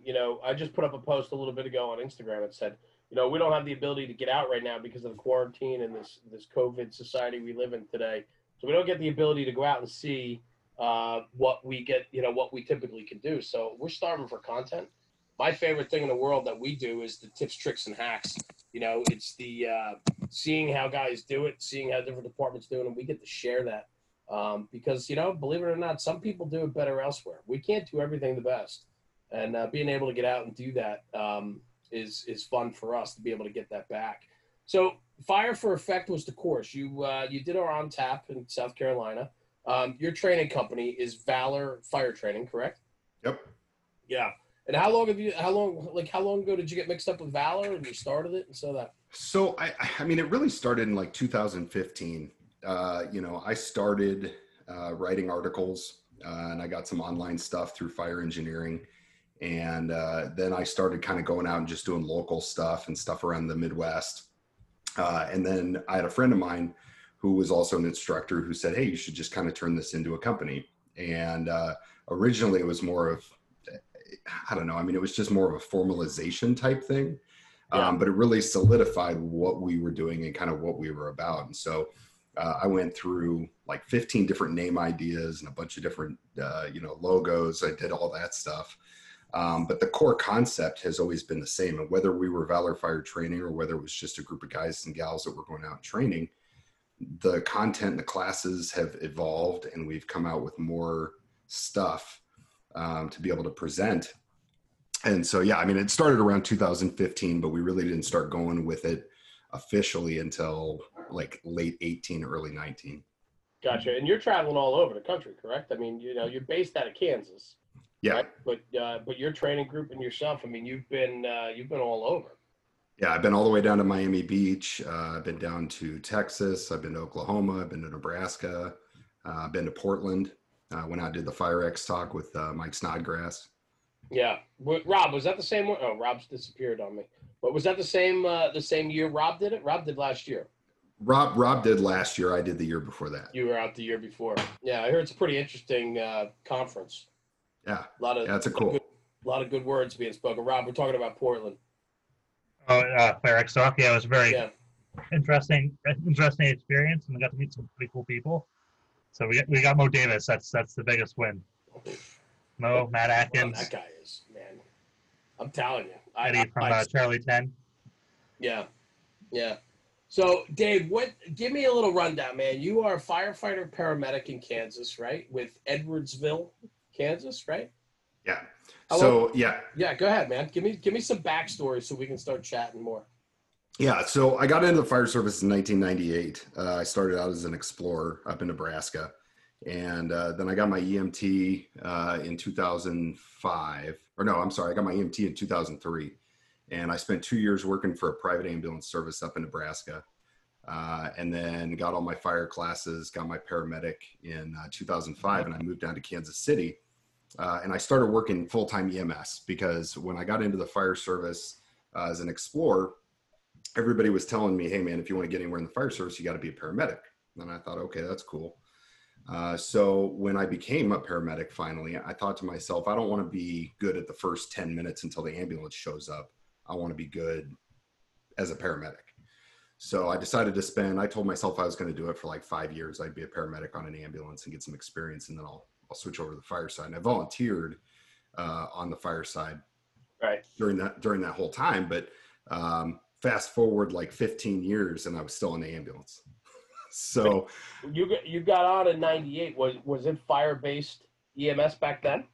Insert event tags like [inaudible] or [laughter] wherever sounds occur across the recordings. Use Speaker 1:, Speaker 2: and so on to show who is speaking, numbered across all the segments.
Speaker 1: And you know, I just put up a post a little bit ago on Instagram that said, you know, we don't have the ability to get out right now because of the quarantine and this this COVID society we live in today. So we don't get the ability to go out and see uh, what we get, you know, what we typically can do. So we're starving for content. My favorite thing in the world that we do is the tips, tricks, and hacks. You know, it's the uh, seeing how guys do it, seeing how different departments do it, and we get to share that. Um, because you know, believe it or not, some people do it better elsewhere. We can't do everything the best, and uh, being able to get out and do that um, is is fun for us to be able to get that back. So, Fire for Effect was the course you uh, you did our on tap in South Carolina. Um, your training company is Valor Fire Training, correct?
Speaker 2: Yep.
Speaker 1: Yeah. And how long have you? How long? Like how long ago did you get mixed up with Valor and you started it and so that?
Speaker 2: So I, I mean, it really started in like 2015. Uh, you know, I started uh, writing articles uh, and I got some online stuff through fire engineering. And uh, then I started kind of going out and just doing local stuff and stuff around the Midwest. Uh, and then I had a friend of mine who was also an instructor who said, Hey, you should just kind of turn this into a company. And uh, originally it was more of, I don't know, I mean, it was just more of a formalization type thing. Yeah. Um, but it really solidified what we were doing and kind of what we were about. And so uh, I went through like 15 different name ideas and a bunch of different, uh, you know, logos. I did all that stuff. Um, but the core concept has always been the same. And whether we were Valor Fire training or whether it was just a group of guys and gals that were going out and training, the content the classes have evolved and we've come out with more stuff um, to be able to present. And so, yeah, I mean, it started around 2015, but we really didn't start going with it officially until like late 18, early 19.
Speaker 1: Gotcha. And you're traveling all over the country, correct? I mean, you know, you're based out of Kansas.
Speaker 2: Yeah. Right?
Speaker 1: But uh, but your training group and yourself, I mean, you've been uh, you've been all over.
Speaker 2: Yeah, I've been all the way down to Miami Beach. Uh, I've been down to Texas. I've been to Oklahoma. I've been to Nebraska. Uh, I've been to Portland. Uh, when I did the FireX talk with uh, Mike Snodgrass.
Speaker 1: Yeah, Rob, was that the same one? Oh, Rob's disappeared on me. But was that the same uh, the same year Rob did it? Rob did last year.
Speaker 2: Rob Rob did last year. I did the year before that.
Speaker 1: You were out the year before. Yeah, I heard it's a pretty interesting uh, conference.
Speaker 2: Yeah,
Speaker 1: a lot of
Speaker 2: yeah, that's a cool.
Speaker 1: Good, a lot of good words being spoken. Rob, we're talking about Portland.
Speaker 3: Oh, uh, Fire X Yeah, it was very yeah. interesting, interesting experience, and we got to meet some pretty cool people. So we got we got Mo Davis. That's that's the biggest win. Mo, Matt Atkins.
Speaker 1: Well, that guy is man. I'm telling you.
Speaker 3: Eddie I, from I, uh, Charlie Ten.
Speaker 1: Yeah, yeah. So, Dave, what? Give me a little rundown, man. You are a firefighter paramedic in Kansas, right? With Edwardsville, Kansas, right?
Speaker 2: Yeah. so yeah.
Speaker 1: Yeah, go ahead, man. Give me give me some backstory so we can start chatting more.
Speaker 2: Yeah, so I got into the fire service in 1998. Uh, I started out as an explorer up in Nebraska, and uh, then I got my EMT uh, in 2005. Or no, I'm sorry, I got my EMT in 2003, and I spent two years working for a private ambulance service up in Nebraska. Uh, and then got all my fire classes, got my paramedic in uh, 2005, and I moved down to Kansas City. Uh, and I started working full time EMS because when I got into the fire service as an explorer, everybody was telling me, hey, man, if you want to get anywhere in the fire service, you got to be a paramedic. And I thought, okay, that's cool. Uh, so when I became a paramedic finally, I thought to myself, I don't want to be good at the first 10 minutes until the ambulance shows up. I want to be good as a paramedic. So I decided to spend, I told myself I was going to do it for like five years. I'd be a paramedic on an ambulance and get some experience, and then I'll, I'll switch over to the fireside. And I volunteered uh, on the fireside
Speaker 1: right.
Speaker 2: during that during that whole time. But um, fast forward like 15 years and I was still in the ambulance. [laughs] so
Speaker 1: you got, you got on in 98. Was, was it fire based EMS back then?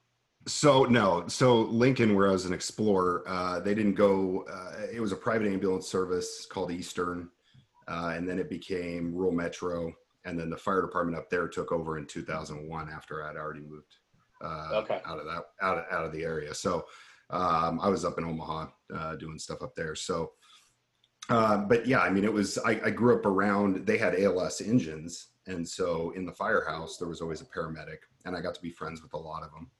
Speaker 2: So no, so Lincoln, where I was an explorer, uh, they didn't go. Uh, it was a private ambulance service called Eastern, uh, and then it became Rural Metro, and then the fire department up there took over in 2001 after I'd already moved uh, okay. out of that out of, out of the area. So um, I was up in Omaha uh, doing stuff up there. So uh, but yeah, I mean, it was, I, I, grew up around, they had ALS engines. And so in the firehouse, there was always a paramedic and I got to be friends with a lot of them.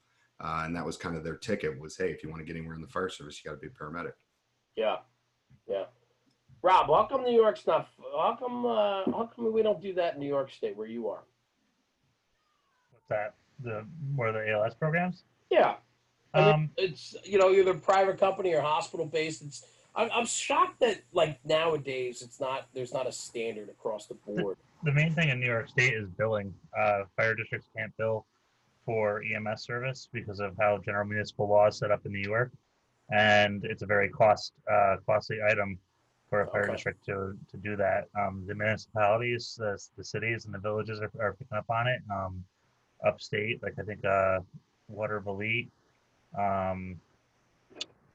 Speaker 2: Uh, and that was kind of their ticket was, Hey, if you want to get anywhere in the fire service, you got to be a paramedic.
Speaker 1: Yeah. Yeah. Rob, how come New York's not, how come, uh, how come we don't do that in New York state where you are?
Speaker 3: What's that? The, more the ALS programs?
Speaker 1: Yeah. I mean,
Speaker 3: Um,
Speaker 1: it's you know either private company or hospital based. It's I'm, I'm shocked that like nowadays it's not there's not a standard across the board.
Speaker 3: the main thing in New York State is billing. Uh, fire districts can't bill for EMS service because of how general municipal law is set up in New York, and it's a very cost uh, costly item for a fire
Speaker 1: Okay.
Speaker 3: district to to do that. Um, the municipalities, the, the cities, and the villages are, are picking up on it. Um, upstate, like I think uh, Watervliet, um,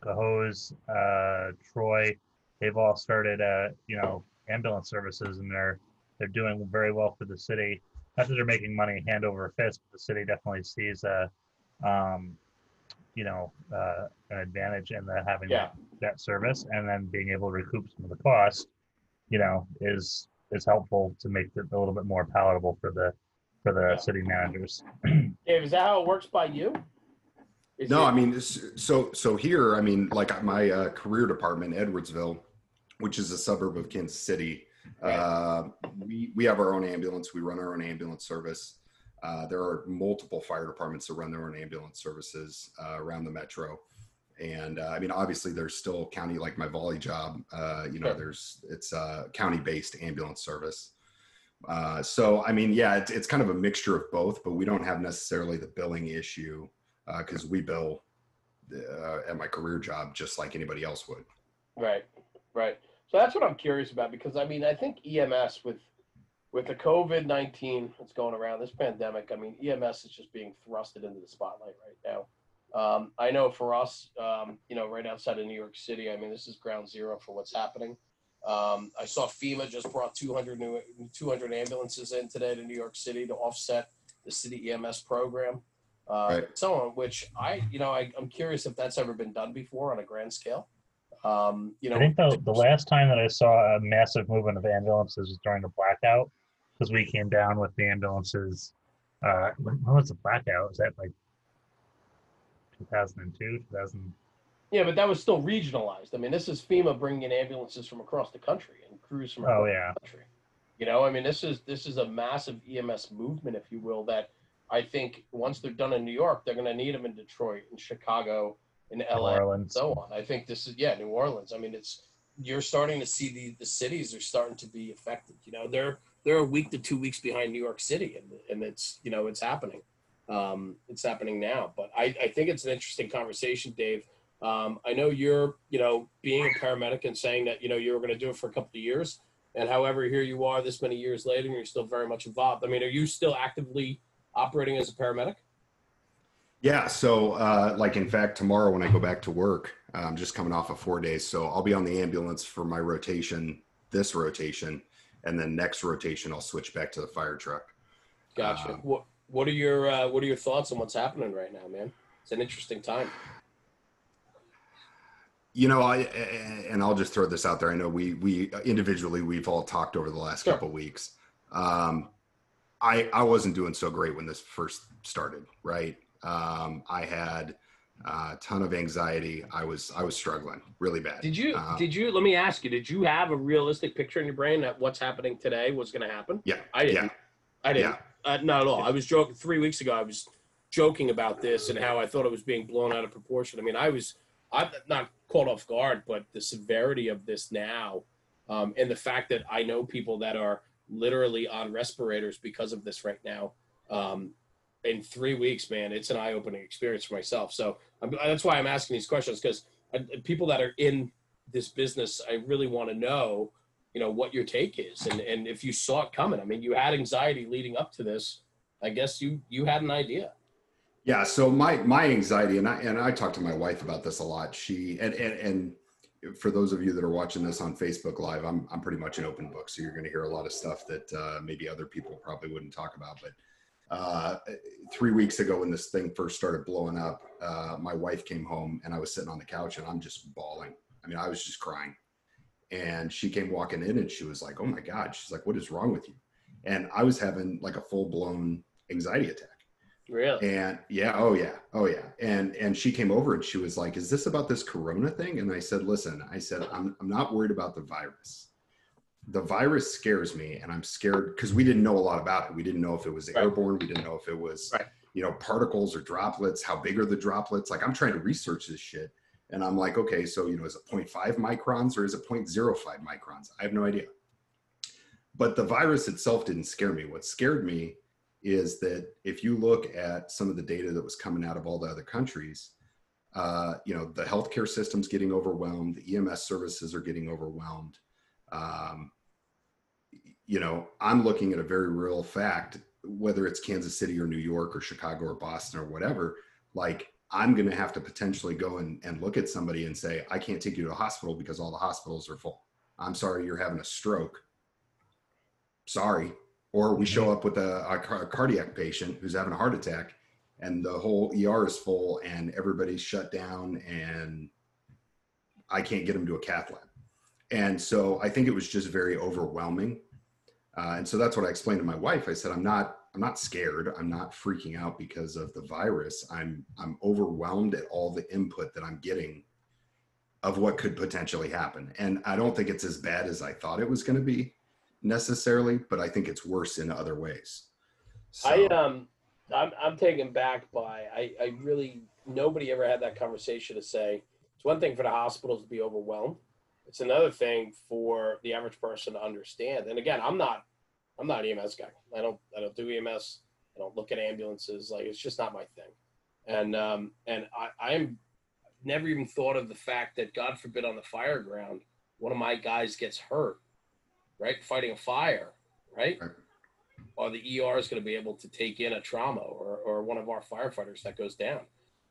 Speaker 3: Cohoes, uh, Troy, they've all started, uh, you know, ambulance services, and they're they're doing very well for the city. Not that they're making money hand over fist, but the city definitely sees a, um, you know, uh, an advantage in the having
Speaker 1: Yeah.
Speaker 3: that, that service, and then being able to recoup some of the cost, you know, is is helpful to make it a little bit more palatable for the for the
Speaker 1: Yeah.
Speaker 3: city managers. [clears throat]
Speaker 1: Dave, is that how it works by you? Is
Speaker 2: No,
Speaker 1: it-
Speaker 2: I mean, so so here, I mean, like my uh, career department, Edwardsville, which is a suburb of Kansas City. Uh, we we have our own ambulance. We run our own ambulance service. Uh, there are multiple fire departments that run their own ambulance services uh, around the metro. And uh, I mean, obviously, there's still county like my volley job. Uh, you know,
Speaker 1: Sure.
Speaker 2: there's it's a county-based ambulance service. Uh, so I mean, yeah, it's, it's kind of a mixture of both, but we don't have necessarily the billing issue because we bill uh, at my career job just like anybody else would.
Speaker 1: Right, right. So that's what I'm curious about because I mean I think EMS with with the COVID nineteen that's going around this pandemic, I mean EMS is just being thrusted into the spotlight right now. Um, I know for us, um, you know, right outside of New York City, I mean this is ground zero for what's happening. Um, I saw FEMA just brought 200 new 200 ambulances in today to New York City to offset the city EMS program. Uh,
Speaker 2: Right.
Speaker 1: So on which I, you know, I, I'm curious if that's ever been done before on a grand scale. Um, you know,
Speaker 3: I think the, the last time that I saw a massive movement of ambulances was during the blackout because we came down with the ambulances. Uh, when, when was the blackout? Was that like 2002, 2000?
Speaker 1: Yeah, but that was still regionalized. I mean, this is FEMA bringing in ambulances from across the country and crews from
Speaker 3: Oh
Speaker 1: across
Speaker 3: yeah,
Speaker 1: the country. You know, I mean, this is this is a massive EMS movement, if you will. That I think once they're done in New York, they're going to need them in Detroit, in Chicago, in LA, and so on. I think this is yeah, New Orleans. I mean, it's you're starting to see the the cities are starting to be affected. You know, they're they're a week to two weeks behind New York City, and and it's you know it's happening. Um, it's happening now, but I, I think it's an interesting conversation, Dave. Um, I know you're, you know, being a paramedic and saying that, you know, you were going to do it for a couple of years. And however, here you are this many years later and you're still very much involved. I mean, are you still actively operating as a paramedic?
Speaker 2: Yeah. So, uh, like, in fact, tomorrow when I go back to work, I'm just coming off of four days. So I'll be on the ambulance for my rotation, this rotation, and then next rotation, I'll switch back to the fire truck.
Speaker 1: Gotcha.
Speaker 2: Um,
Speaker 1: what What are your uh, What are your thoughts on what's happening right now, man? It's an interesting time.
Speaker 2: You know, I and I'll just throw this out there. I know we we individually we've all talked over the last
Speaker 1: Sure.
Speaker 2: couple weeks. Um, I I wasn't doing so great when this first started. Right, um, I had a ton of anxiety. I was I was struggling really bad.
Speaker 1: Did you
Speaker 2: Um,
Speaker 1: Did you? Let me ask you. Did you have a realistic picture in your brain that what's happening today was going to happen?
Speaker 2: Yeah,
Speaker 1: I didn't.
Speaker 2: yeah,
Speaker 1: I didn't.
Speaker 2: yeah.
Speaker 1: Uh, not at all. I was joking three weeks ago. I was joking about this and how I thought it was being blown out of proportion. I mean, I was I'm not caught off guard, but the severity of this now, um, and the fact that I know people that are literally on respirators because of this right now. Um, in three weeks, man, it's an eye-opening experience for myself. So I'm, that's why I'm asking these questions because people that are in this business, I really want to know, you know, what your take is and and if you saw it coming. I mean, you had anxiety leading up to this. I guess you you had an idea.
Speaker 2: Yeah. So my my anxiety, and I and I talk to my wife about this a lot. She and and and for those of you that are watching this on Facebook Live, I'm I'm pretty much an open book, so you're going to hear a lot of stuff that uh, maybe other people probably wouldn't talk about. But uh, three weeks ago, when this thing first started blowing up, uh, my wife came home, and I was sitting on the couch, and I'm just bawling. I mean, I was just crying. And she came walking in, and she was like, "Oh my God!" She's like, "What is wrong with you?" And I was having like a full blown anxiety attack.
Speaker 1: Really?
Speaker 2: And yeah, oh yeah, oh yeah. And and she came over and she was like, "Is this about this corona thing?" And I said, "Listen, I said I'm I'm not worried about the virus. The virus scares me, and I'm scared because we didn't know a lot about it. We didn't know if it was
Speaker 1: Right.
Speaker 2: airborne. We didn't know if it was
Speaker 1: Right.
Speaker 2: you know, particles or droplets. How big are the droplets? Like I'm trying to research this shit. And I'm like, okay, so, you know, is it 0.5 microns or is it 0.05 microns? I have no idea. But the virus itself didn't scare me. What scared me is that if you look at some of the data that was coming out of all the other countries, uh, you know, the healthcare system's getting overwhelmed, the EMS services are getting overwhelmed. Um, you know, I'm looking at a very real fact, whether it's Kansas City or New York or Chicago or Boston or whatever, like I'm going to have to potentially go and, and look at somebody and say, I can't take you to a hospital because all the hospitals are full. I'm sorry, you're having a stroke. Sorry. Or we show up with a, a, a cardiac patient who's having a heart attack and the whole ER is full and everybody's shut down and I can't get them to a cath lab. And so I think it was just very overwhelming. Uh, and so that's what I explained to my wife. I said, I'm not, I'm not scared. I'm not freaking out because of the virus. I'm, I'm overwhelmed at all the input that I'm getting of what could potentially happen. And I don't think it's as bad as I thought it was going to be necessarily, but I think it's worse in other ways.
Speaker 1: So, I, um, I'm, I'm taken back by, I, I really, nobody ever had that conversation to say, it's one thing for the hospitals to be overwhelmed it's another thing for the average person to understand. And again, I'm not I'm not an EMS guy. I don't I don't do EMS. I don't look at ambulances. Like it's just not my thing. And um and I I'm never even thought of the fact that God forbid on the fire ground, one of my guys gets hurt, right? Fighting a fire, right? right. Or the ER is going to be able to take in a trauma or, or one of our firefighters that goes down.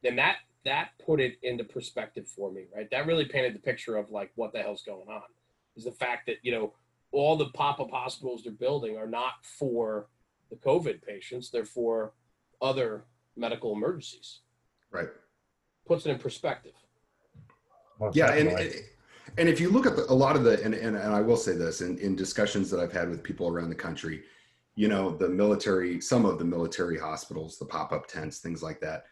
Speaker 1: Then that that put it into perspective for me, right? That really painted the picture of like what the hell's going on. Is the fact that you know all the pop-up hospitals they're building are not for the COVID patients; they're for other medical emergencies.
Speaker 2: Right.
Speaker 1: Puts it in perspective.
Speaker 2: Well, yeah, and, and and if you look at the, a lot of the and, and and I will say this in in discussions that I've had with people around the country, you know, the military, some of the military hospitals, the pop-up tents, things like that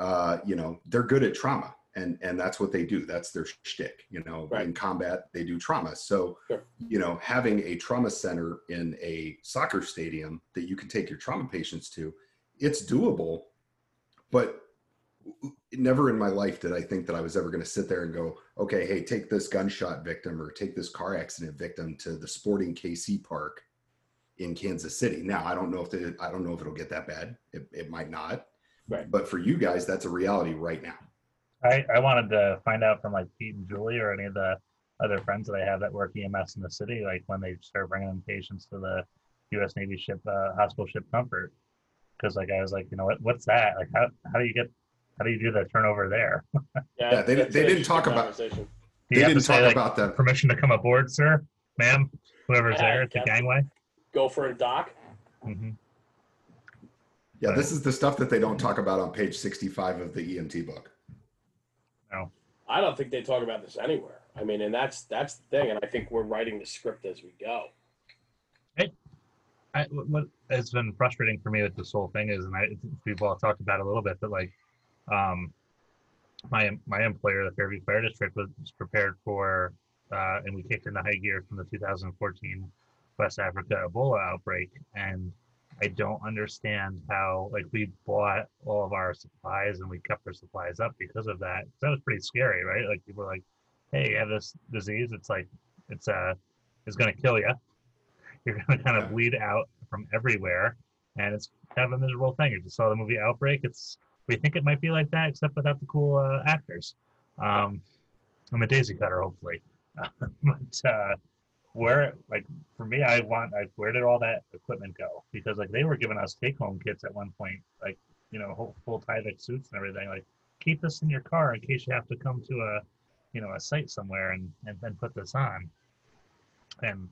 Speaker 2: uh, you know, they're good at trauma and and that's what they do. That's their shtick. You know, right. in combat they do trauma. So, sure. you know, having a trauma center in a soccer stadium that you can take your trauma patients to, it's doable. But never in my life did I think that I was ever going to sit there and go, okay, hey, take this gunshot victim or take this car accident victim to the Sporting KC Park in Kansas City. Now, I don't know if it, I don't know if it'll get that bad. It, it might not. Right. But for you guys, that's a reality right now.
Speaker 3: I, I wanted to find out from like Pete and Julie or any of the other friends that I have that work EMS in the city, like when they start bringing in patients to the U.S. Navy ship, uh, hospital ship Comfort. Because like I was like, you know what, what's that? Like how, how do you get, how do you do the turnover there? [laughs]
Speaker 2: yeah, yeah, they, they didn't talk about. They didn't talk say, about that.
Speaker 3: Permission to come aboard, sir, ma'am, whoever's yeah, there at the gangway.
Speaker 1: Go for a dock.
Speaker 3: Mm-hmm.
Speaker 2: Yeah, this is the stuff that they don't talk about on page 65 of the EMT book.
Speaker 3: No.
Speaker 1: I don't think they talk about this anywhere. I mean, and that's that's the thing, and I think we're writing the script as we go.
Speaker 3: Hey, I, what has been frustrating for me with this whole thing is, and I we've all talked about it a little bit, but like, um, my my employer, the Fairview Fire District, was prepared for, uh, and we kicked into high gear from the 2014 West Africa Ebola outbreak, and I don't understand how like we bought all of our supplies and we kept our supplies up because of that. That was pretty scary, right? Like people were like, "Hey, you have this disease. It's like it's uh it's gonna kill you. [laughs] You're gonna kind of bleed out from everywhere, and it's kind of a miserable thing." If you saw the movie Outbreak, it's we think it might be like that, except without the cool uh, actors. Um, I'm a daisy cutter, hopefully. [laughs] but uh, where like for me i want like where did all that equipment go? Because like they were giving us take home kits at one point like you know whole full Tyvek suits and everything like keep this in your car in case you have to come to a you know a site somewhere and and then put this on. And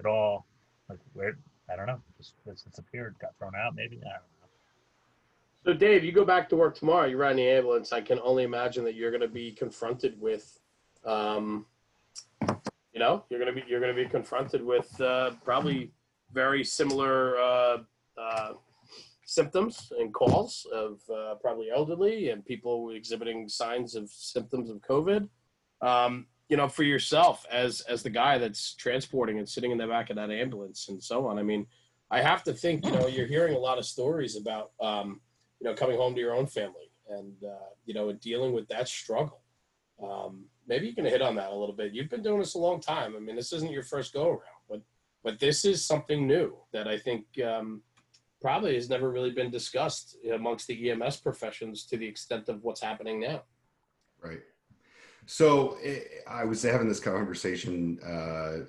Speaker 3: it all like where i don't know just disappeared got thrown out maybe i don't know.
Speaker 1: So dave you go back to work tomorrow you're riding the ambulance i can only imagine that you're going to be confronted with um you know you're gonna be you're gonna be confronted with uh, probably very similar uh, uh, symptoms and calls of uh, probably elderly and people exhibiting signs of symptoms of COVID. Um, you know, for yourself as as the guy that's transporting and sitting in the back of that ambulance and so on. I mean, I have to think. You know, you're hearing a lot of stories about um, you know, coming home to your own family and, uh, you know, dealing with that struggle. Um, maybe you can hit on that a little bit. You've been doing this a long time. I mean, this isn't your first go around, but, but this is something new that I think, um, probably has never really been discussed amongst the EMS professions to the extent of what's happening now.
Speaker 2: Right. So it, eh, I was having this conversation. Uh,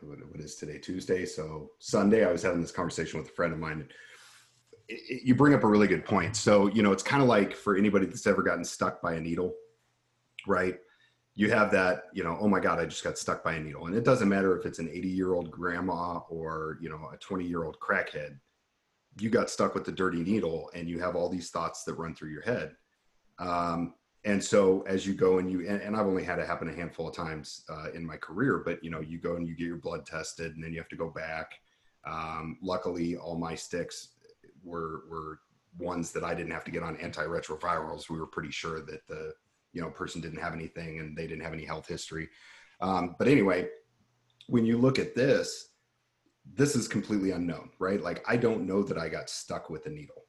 Speaker 2: what, what is today? Tuesday. So Sunday, I was having this conversation with a friend of mine. You bring up a really good point. So you know, it's kind of like for anybody that's ever gotten stuck by a needle, right? You have that, you know, oh my God, I just got stuck by a needle. And it doesn't matter if it's an 80 year old grandma or, you know, a 20 year old crackhead. You got stuck with the dirty needle and you have all these thoughts that run through your head. Um, and so as you go and you and, and, i've only had it happen a handful of times uh, in my career but you know you go and you get your blood tested and then you have to go back um, luckily all my sticks were were ones that i didn't have to get on antiretrovirals we were pretty sure that the you know person didn't have anything and they didn't have any health history um, but anyway when you look at this this is completely unknown right like i don't know that i got stuck with a needle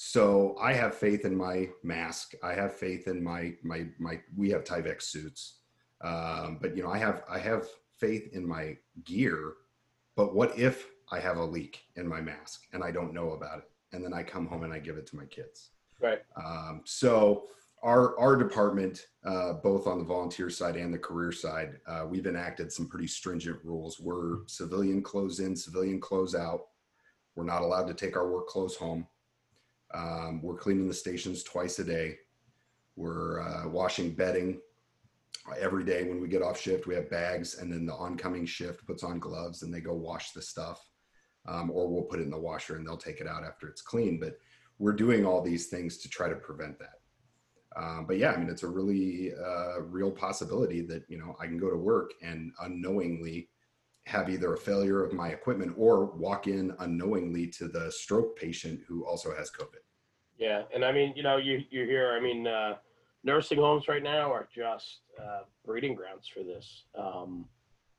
Speaker 2: so I have faith in my mask. I have faith in my my my. We have Tyvek suits, um, but you know I have I have faith in my gear. But what if I have a leak in my mask and I don't know about it, and then I come home and I give it to my kids?
Speaker 1: Right.
Speaker 2: Um, so our our department, uh, both on the volunteer side and the career side, uh, we've enacted some pretty stringent rules. We're civilian close in, civilian close out. We're not allowed to take our work clothes home. Um, we're cleaning the stations twice a day. We're uh, washing bedding every day when we get off shift. We have bags, and then the oncoming shift puts on gloves and they go wash the stuff. Um, or we'll put it in the washer and they'll take it out after it's clean. But we're doing all these things to try to prevent that. Um, but yeah, I mean, it's a really uh, real possibility that you know I can go to work and unknowingly have either a failure of my equipment or walk in unknowingly to the stroke patient who also has COVID.
Speaker 1: Yeah, and I mean, you know, you you hear, I mean, uh, nursing homes right now are just uh, breeding grounds for this. Um,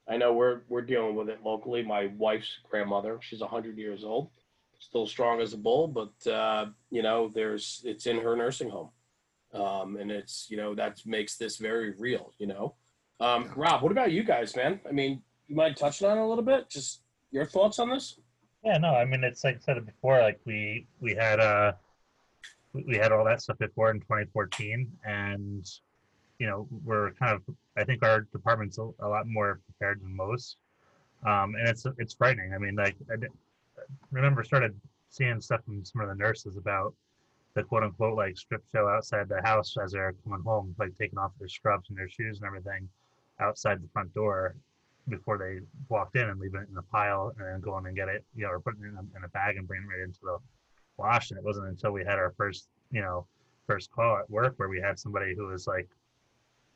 Speaker 1: I know we're we're dealing with it locally. My wife's grandmother, she's hundred years old, still strong as a bull, but uh, you know, there's it's in her nursing home, um, and it's you know that makes this very real. You know, um, Rob, what about you guys, man? I mean, you mind touching on a little bit? Just your thoughts on this?
Speaker 3: Yeah, no, I mean it's like I said before, like we we had uh we had all that stuff before in 2014, and you know we're kind of I think our department's a, a lot more prepared than most, um, and it's it's frightening. I mean, like I did, remember started seeing stuff from some of the nurses about the quote unquote like strip show outside the house as they're coming home, like taking off their scrubs and their shoes and everything outside the front door before they walked in and leave it in a pile and then go in and get it, you know, or putting it in a, in a bag and bring it right into the wash. And it wasn't until we had our first, you know, first call at work where we had somebody who was like,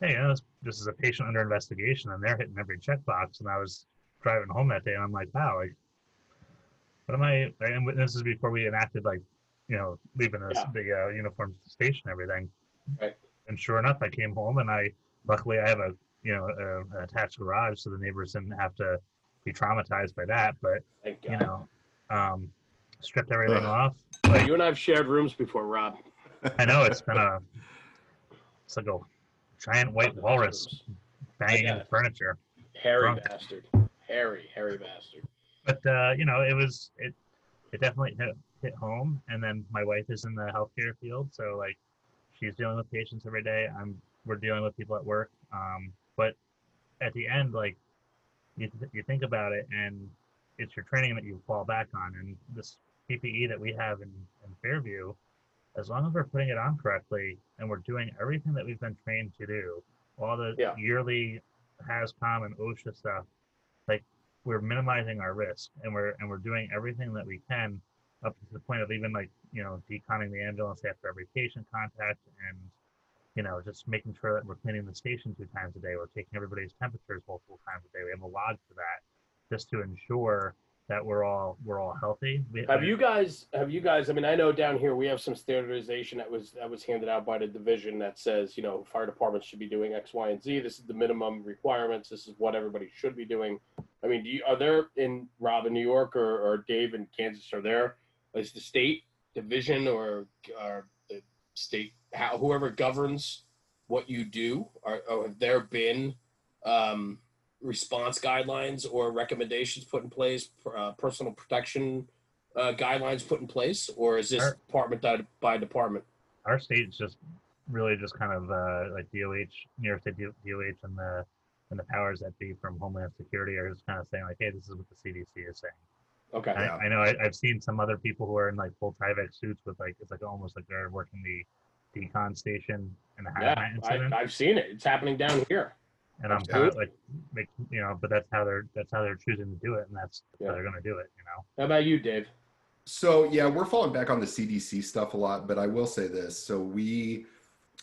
Speaker 3: hey, you know, this, this is a patient under investigation and they're hitting every checkbox. And I was driving home that day and I'm like, wow, like, what am I? And this is before we enacted like, you know, leaving us yeah. the uh, uniform station and everything.
Speaker 1: Right.
Speaker 3: And sure enough, I came home and I, luckily I have a you know, a, an attached garage, so the neighbors didn't have to be traumatized by that. But you know, um, stripped everything off.
Speaker 1: Like, you and I have shared rooms before, Rob.
Speaker 3: I know it's [laughs] been a it's like a giant white walrus banging in furniture.
Speaker 1: Hairy Drunk. bastard. Hairy, hairy bastard.
Speaker 3: But uh, you know, it was it it definitely hit hit home. And then my wife is in the healthcare field, so like she's dealing with patients every day. I'm we're dealing with people at work. Um, but at the end, like you, you think about it, and it's your training that you fall back on. And this PPE that we have in, in Fairview, as long as we're putting it on correctly and we're doing everything that we've been trained to do, all the yeah. yearly HazCom and OSHA stuff, like we're minimizing our risk and we're and we're doing everything that we can up to the point of even like you know deconning the ambulance after every patient contact and you know, just making sure that we're cleaning the station two times a day. We're taking everybody's temperatures multiple times a day. We have a log for that, just to ensure that we're all we're all healthy. We,
Speaker 1: have you guys? Have you guys? I mean, I know down here we have some standardization that was that was handed out by the division that says, you know, fire departments should be doing X, Y, and Z. This is the minimum requirements. This is what everybody should be doing. I mean, do you, are there in Rob in New York or, or Dave in Kansas? Are there? Is the state division or, or the state, how, whoever governs what you do, or, or have there been um, response guidelines or recommendations put in place, uh, personal protection uh, guidelines put in place, or is this
Speaker 3: Our-
Speaker 1: department by, department?
Speaker 3: Our state is just really just kind of uh, like DOH, New York State DOH, and the and the powers that be from Homeland Security are just kind of saying like, hey, this is what the CDC is saying.
Speaker 1: Okay.
Speaker 3: I,
Speaker 2: Yeah.
Speaker 3: I know I, I've seen some other people who are in like full Tyvek suits with like it's like almost like they're working the decon station in the
Speaker 1: Yeah,
Speaker 3: Hannah incident,
Speaker 1: I, I've seen it. It's happening down here.
Speaker 3: and I'm kind of like, make, you know, but that's how they're that's how they're choosing to do it, and that's
Speaker 1: Yeah.
Speaker 3: how they're going to do it, you know.
Speaker 1: How about you, Dave?
Speaker 2: So yeah, we're falling back on the CDC stuff a lot, but I will say this. So we,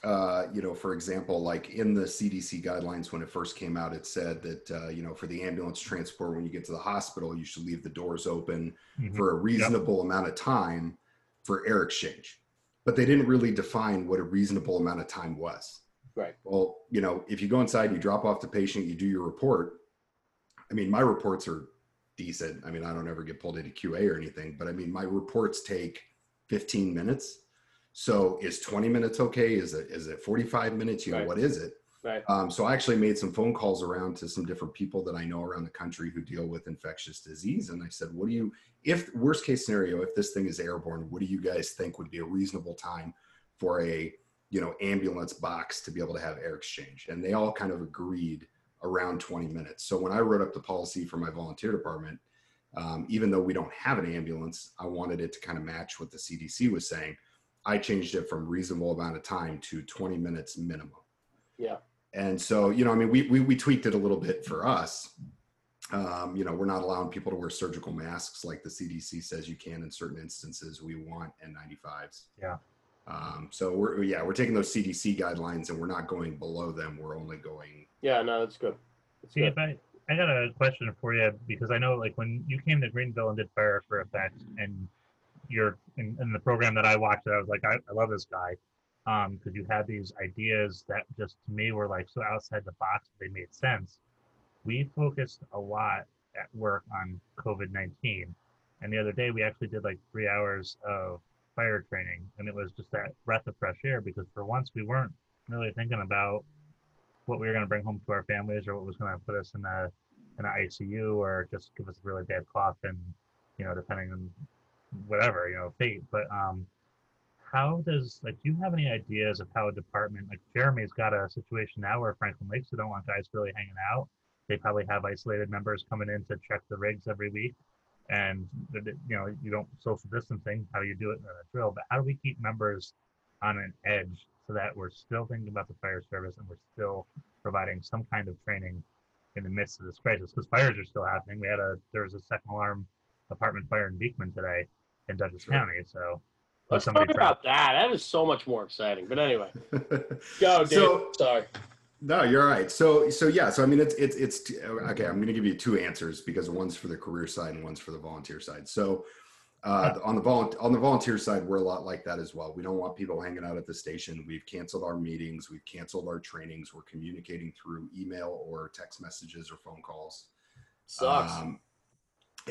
Speaker 2: uh, you know, for example, like in the CDC guidelines when it first came out, it said that uh, you know for the ambulance transport when you get to the hospital, you should leave the doors open
Speaker 3: Mhm.
Speaker 2: for a reasonable amount of time for air exchange. But they didn't really define what a reasonable amount of time was.
Speaker 1: Right.
Speaker 2: Well, you know, if you go inside, you drop off the patient, you do your report. I mean, my reports are decent. I mean, I don't ever get pulled into QA or anything, but I mean, my reports take 15 minutes. So is 20 minutes okay? Is it is it 45 minutes? You know,
Speaker 1: Right.
Speaker 2: what is it?
Speaker 1: Right.
Speaker 2: Um, so I actually made some phone calls around to some different people that I know around the country who deal with infectious disease. And I said, what do you, if worst case scenario, if this thing is airborne, what do you guys think would be a reasonable time for a, you know, ambulance box to be able to have air exchange? And they all kind of agreed around 20 minutes. So when I wrote up the policy for my volunteer department, um, even though we don't have an ambulance, I wanted it to kind of match what the CDC was saying. I changed it from reasonable amount of time to 20 minutes minimum.
Speaker 1: Yeah.
Speaker 2: And so, you know, I mean, we, we, we tweaked it a little bit for us. Um, you know, we're not allowing people to wear surgical masks like the CDC says you can in certain instances. We want N95s.
Speaker 3: Yeah.
Speaker 2: Um, so we're, yeah, we're taking those CDC guidelines and we're not going below them. We're only going,
Speaker 1: Yeah, no, that's good. That's
Speaker 3: See,
Speaker 1: good.
Speaker 3: if I, I got a question for you because I know like when you came to Greenville and did Fire for Effect and you're in, in the program that I watched, I was like, I, I love this guy. Um, because you had these ideas that just to me were like so outside the box, they made sense. We focused a lot at work on COVID 19. And the other day we actually did like three hours of fire training and it was just that breath of fresh air because for once we weren't really thinking about what we were going to bring home to our families or what was going to put us in a in an ICU or just give us a really bad cough and you know depending on whatever you know fate but um how does like do you have any ideas of how a department like Jeremy's got a situation now where Franklin Lakes they don't want guys really hanging out they probably have isolated members coming in to check the rigs every week and you know you don't social distancing how do you do it in a drill but how do we keep members on an edge so that we're still thinking about the fire service and we're still providing some kind of training in the midst of this crisis because fires are still happening. We had a there was a second alarm apartment fire in Beekman today in Dutchess County. So
Speaker 1: Let's
Speaker 3: somebody
Speaker 1: talk
Speaker 3: tried-
Speaker 1: about that. That is so much more exciting. But anyway, [laughs] go, Dave.
Speaker 2: So-
Speaker 1: Sorry.
Speaker 2: No, you're right. So, so yeah. So, I mean, it's it's it's okay. I'm going to give you two answers because one's for the career side and one's for the volunteer side. So, uh, on the volunteer on the volunteer side, we're a lot like that as well. We don't want people hanging out at the station. We've canceled our meetings. We've canceled our trainings. We're communicating through email or text messages or phone calls.
Speaker 1: Sucks.
Speaker 2: Um,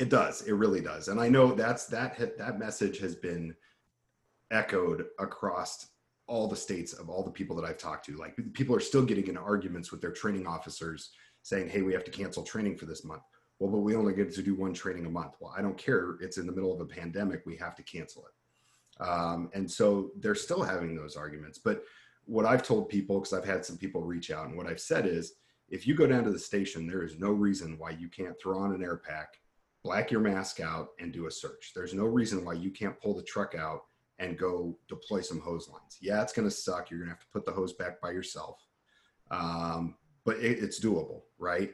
Speaker 2: it does. It really does. And I know that's that that message has been echoed across all the states of all the people that I've talked to. Like people are still getting in arguments with their training officers saying, "Hey, we have to cancel training for this month." Well, but we only get to do one training a month. Well, I don't care. It's in the middle of a pandemic. We have to cancel it. Um, and so they're still having those arguments. But what I've told people, because I've had some people reach out, and what I've said is, if you go down to the station, there is no reason why you can't throw on an air pack, black your mask out, and do a search. There's no reason why you can't pull the truck out and go deploy some hose lines. Yeah, it's going to suck. You're going to have to put the hose back by yourself, um, but it, it's doable, right?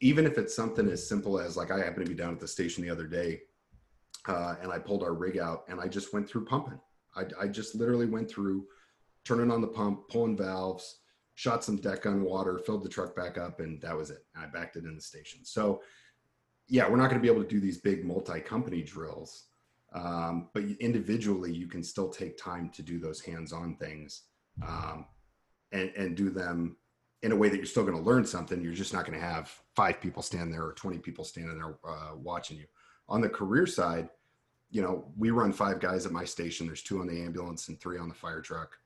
Speaker 2: Even if it's something as simple as like I happened to be down at the station the other day, uh, and I pulled our rig out and I just went through pumping. I, I just literally went through turning on the pump, pulling valves, shot some deck gun water, filled the truck back up, and that was it. I backed it in the station. So, yeah, we're not going to be able to do these big multi-company drills, um, but individually, you can still take time to do those hands-on things um, and and do them in a way that you're still going to learn something. You're just not going to have five people stand there or 20 people standing there uh, watching you. On the career side, you know, we run five guys at my station. There's two on the ambulance and three on the fire truck.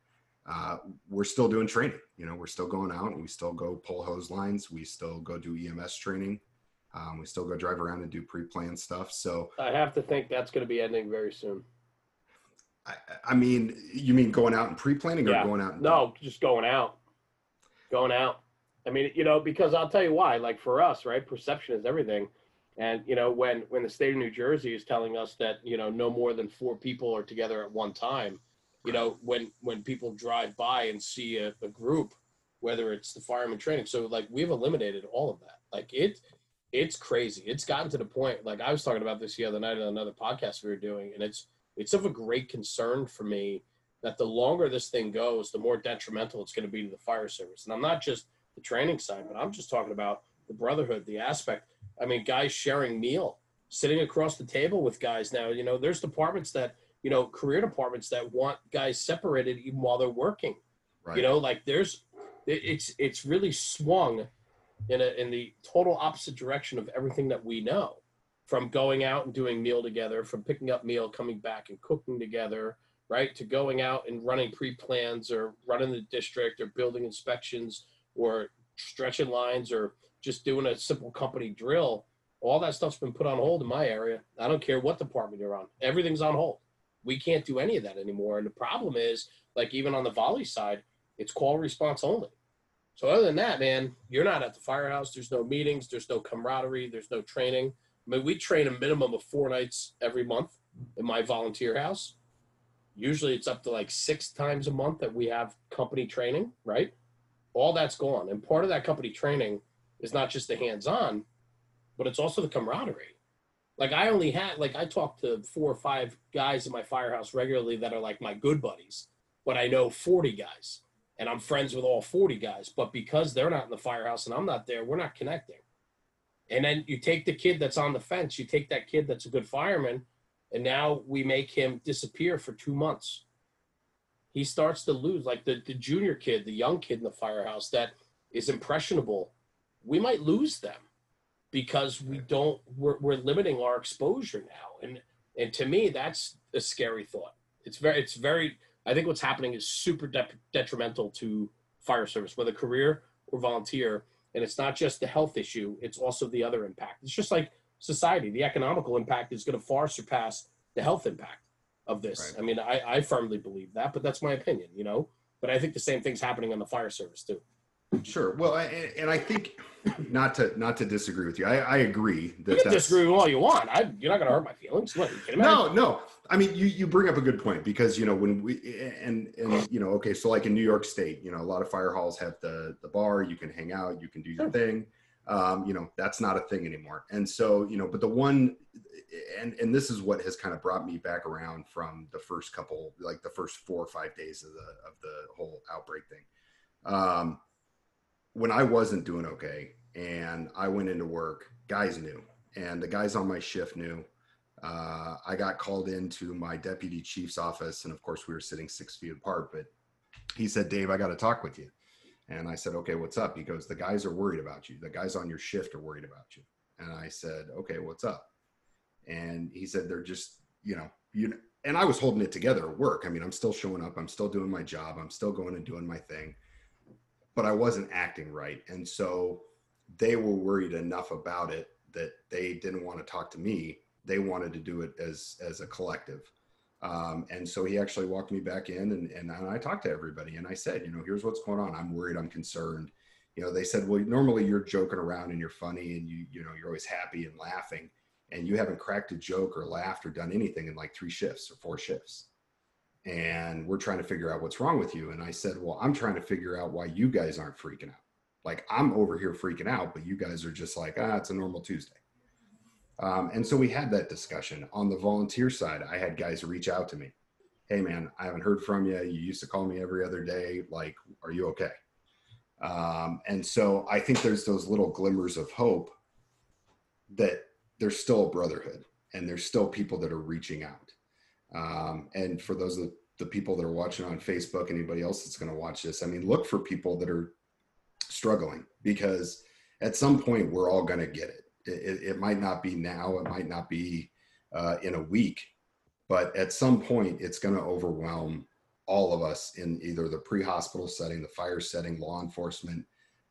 Speaker 2: Uh, we're still doing training. You know, we're still going out and we still go pull hose lines. We still go do EMS training. Um, we still go drive around and do pre-planned stuff. So
Speaker 1: I have to think that's going to be ending very soon.
Speaker 2: I, I mean, you mean going out and pre-planning or going out?
Speaker 1: no, just going out, going out. I mean, you know, because I'll tell you why. Like for us, right? Perception is everything. And you know, when when the state of New Jersey is telling us that you know no more than four people are together at one time, you know, when when people drive by and see a, a group, whether it's the fireman training, so like we've eliminated all of that. Like it, it's crazy. It's gotten to the point. Like I was talking about this the other night on another podcast we were doing, and it's it's of a great concern for me that the longer this thing goes, the more detrimental it's going to be to the fire service. And I'm not just the training side, but I'm just talking about the brotherhood, the aspect I mean, guys sharing meal, sitting across the table with guys now. You know, there's departments that you know, career departments that want guys separated even while they're working. Right. You know, like there's, it's it's really swung in a in the total opposite direction of everything that we know from going out and doing meal together from picking up meal coming back and cooking together right to going out and running pre-plans or running the district or building inspections or stretching lines or just doing a simple company drill, all that stuff's been put on hold in my area. I don't care what department you're on, everything's on hold. We can't do any of that anymore. And the problem is, like, even on the volley side, it's call response only. So, other than that, man, you're not at the firehouse. There's no meetings, there's no camaraderie, there's no training. I mean, we train a minimum of four nights every month in my volunteer house. Usually it's up to like six times a month that we have company training, right? All that's gone. And part of that company training is not just the hands-on, but it's also the camaraderie. Like I only had like I talk to four or five guys in my firehouse regularly that are like my good buddies, but I know 40 guys and I'm friends with all 40 guys. But because they're not in the firehouse and I'm not there, we're not connecting. And then you take the kid that's on the fence, you take that kid that's a good fireman, and now we make him disappear for two months. He starts to lose, like the, the junior kid, the young kid in the firehouse that is impressionable we might lose them because we don't we're, we're limiting our exposure now and and to me that's a scary thought it's very it's very i think what's happening is super de- detrimental to fire service whether career or volunteer. And it's not just the health issue it's also the other impact. It's just like society the economical impact is going to far surpass the health impact of this. Right. i mean I, I firmly believe that but that's my opinion you know? But i think the same thing's happening on the fire service too
Speaker 2: Sure. Well, I, and I think not to not to disagree with you. I, I agree
Speaker 1: that you can disagree with all you want. I, you're not going to hurt my feelings. What,
Speaker 2: no, no. I mean, you you bring up a good point because you know when we and and you know okay, so like in New York State, you know, a lot of fire halls have the the bar. You can hang out. You can do your thing. Um, you know, that's not a thing anymore. And so you know, but the one and and this is what has kind of brought me back around from the first couple, like the first four or five days of the of the whole outbreak thing. Um, when I wasn't doing okay and I went into work, guys knew, and the guys on my shift knew. Uh, I got called into my deputy chief's office, and of course, we were sitting six feet apart. But he said, Dave, I got to talk with you. And I said, okay, what's up? He goes, the guys are worried about you. The guys on your shift are worried about you. And I said, okay, what's up? And he said, they're just, you know, you know, and I was holding it together at work. I mean, I'm still showing up. I'm still doing my job. I'm still going and doing my thing but I wasn't acting right. And so they were worried enough about it that they didn't want to talk to me. They wanted to do it as as a collective. Um, and so he actually walked me back in and, and I talked to everybody and I said, you know, here's what's going on. I'm worried. I'm concerned. You know, they said, well, normally you're joking around and you're funny and you, you know, you're always happy and laughing and you haven't cracked a joke or laughed or done anything in like three shifts or four shifts and we're trying to figure out what's wrong with you. And I said, Well, I'm trying to figure out why you guys aren't freaking out. Like I'm over here freaking out, but you guys are just like, ah, it's a normal Tuesday. Um, and so we had that discussion on the volunteer side. I had guys reach out to me. Hey man, I haven't heard from you. You used to call me every other day. Like, are you okay? Um, and so I think there's those little glimmers of hope that there's still a brotherhood and there's still people that are reaching out. Um, and for those of the people that are watching on Facebook, anybody else that's going to watch this, I mean, look for people that are struggling because at some point we're all going to get it. It, it. might not be now, it might not be uh, in a week, but at some point it's going to overwhelm all of us in either the pre-hospital setting the fire setting law enforcement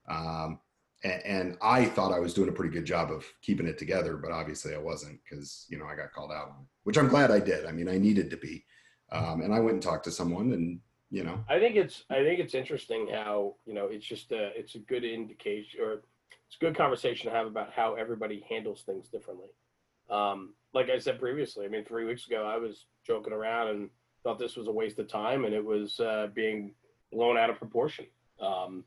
Speaker 2: um, and, and, i thought i was doing a pretty good job of keeping it together but obviously i wasn't because you know i got called out which i'm glad i did. I mean i needed to be. Um, and i went and talked to someone and you know.
Speaker 1: I think it's i think it's interesting how you know it's just a it's a good indication or it's a good conversation to have about how everybody handles things differently. Um, like I said previously, I mean, three weeks ago, I was joking around and thought this was a waste of time, and it was uh, being blown out of proportion. Um,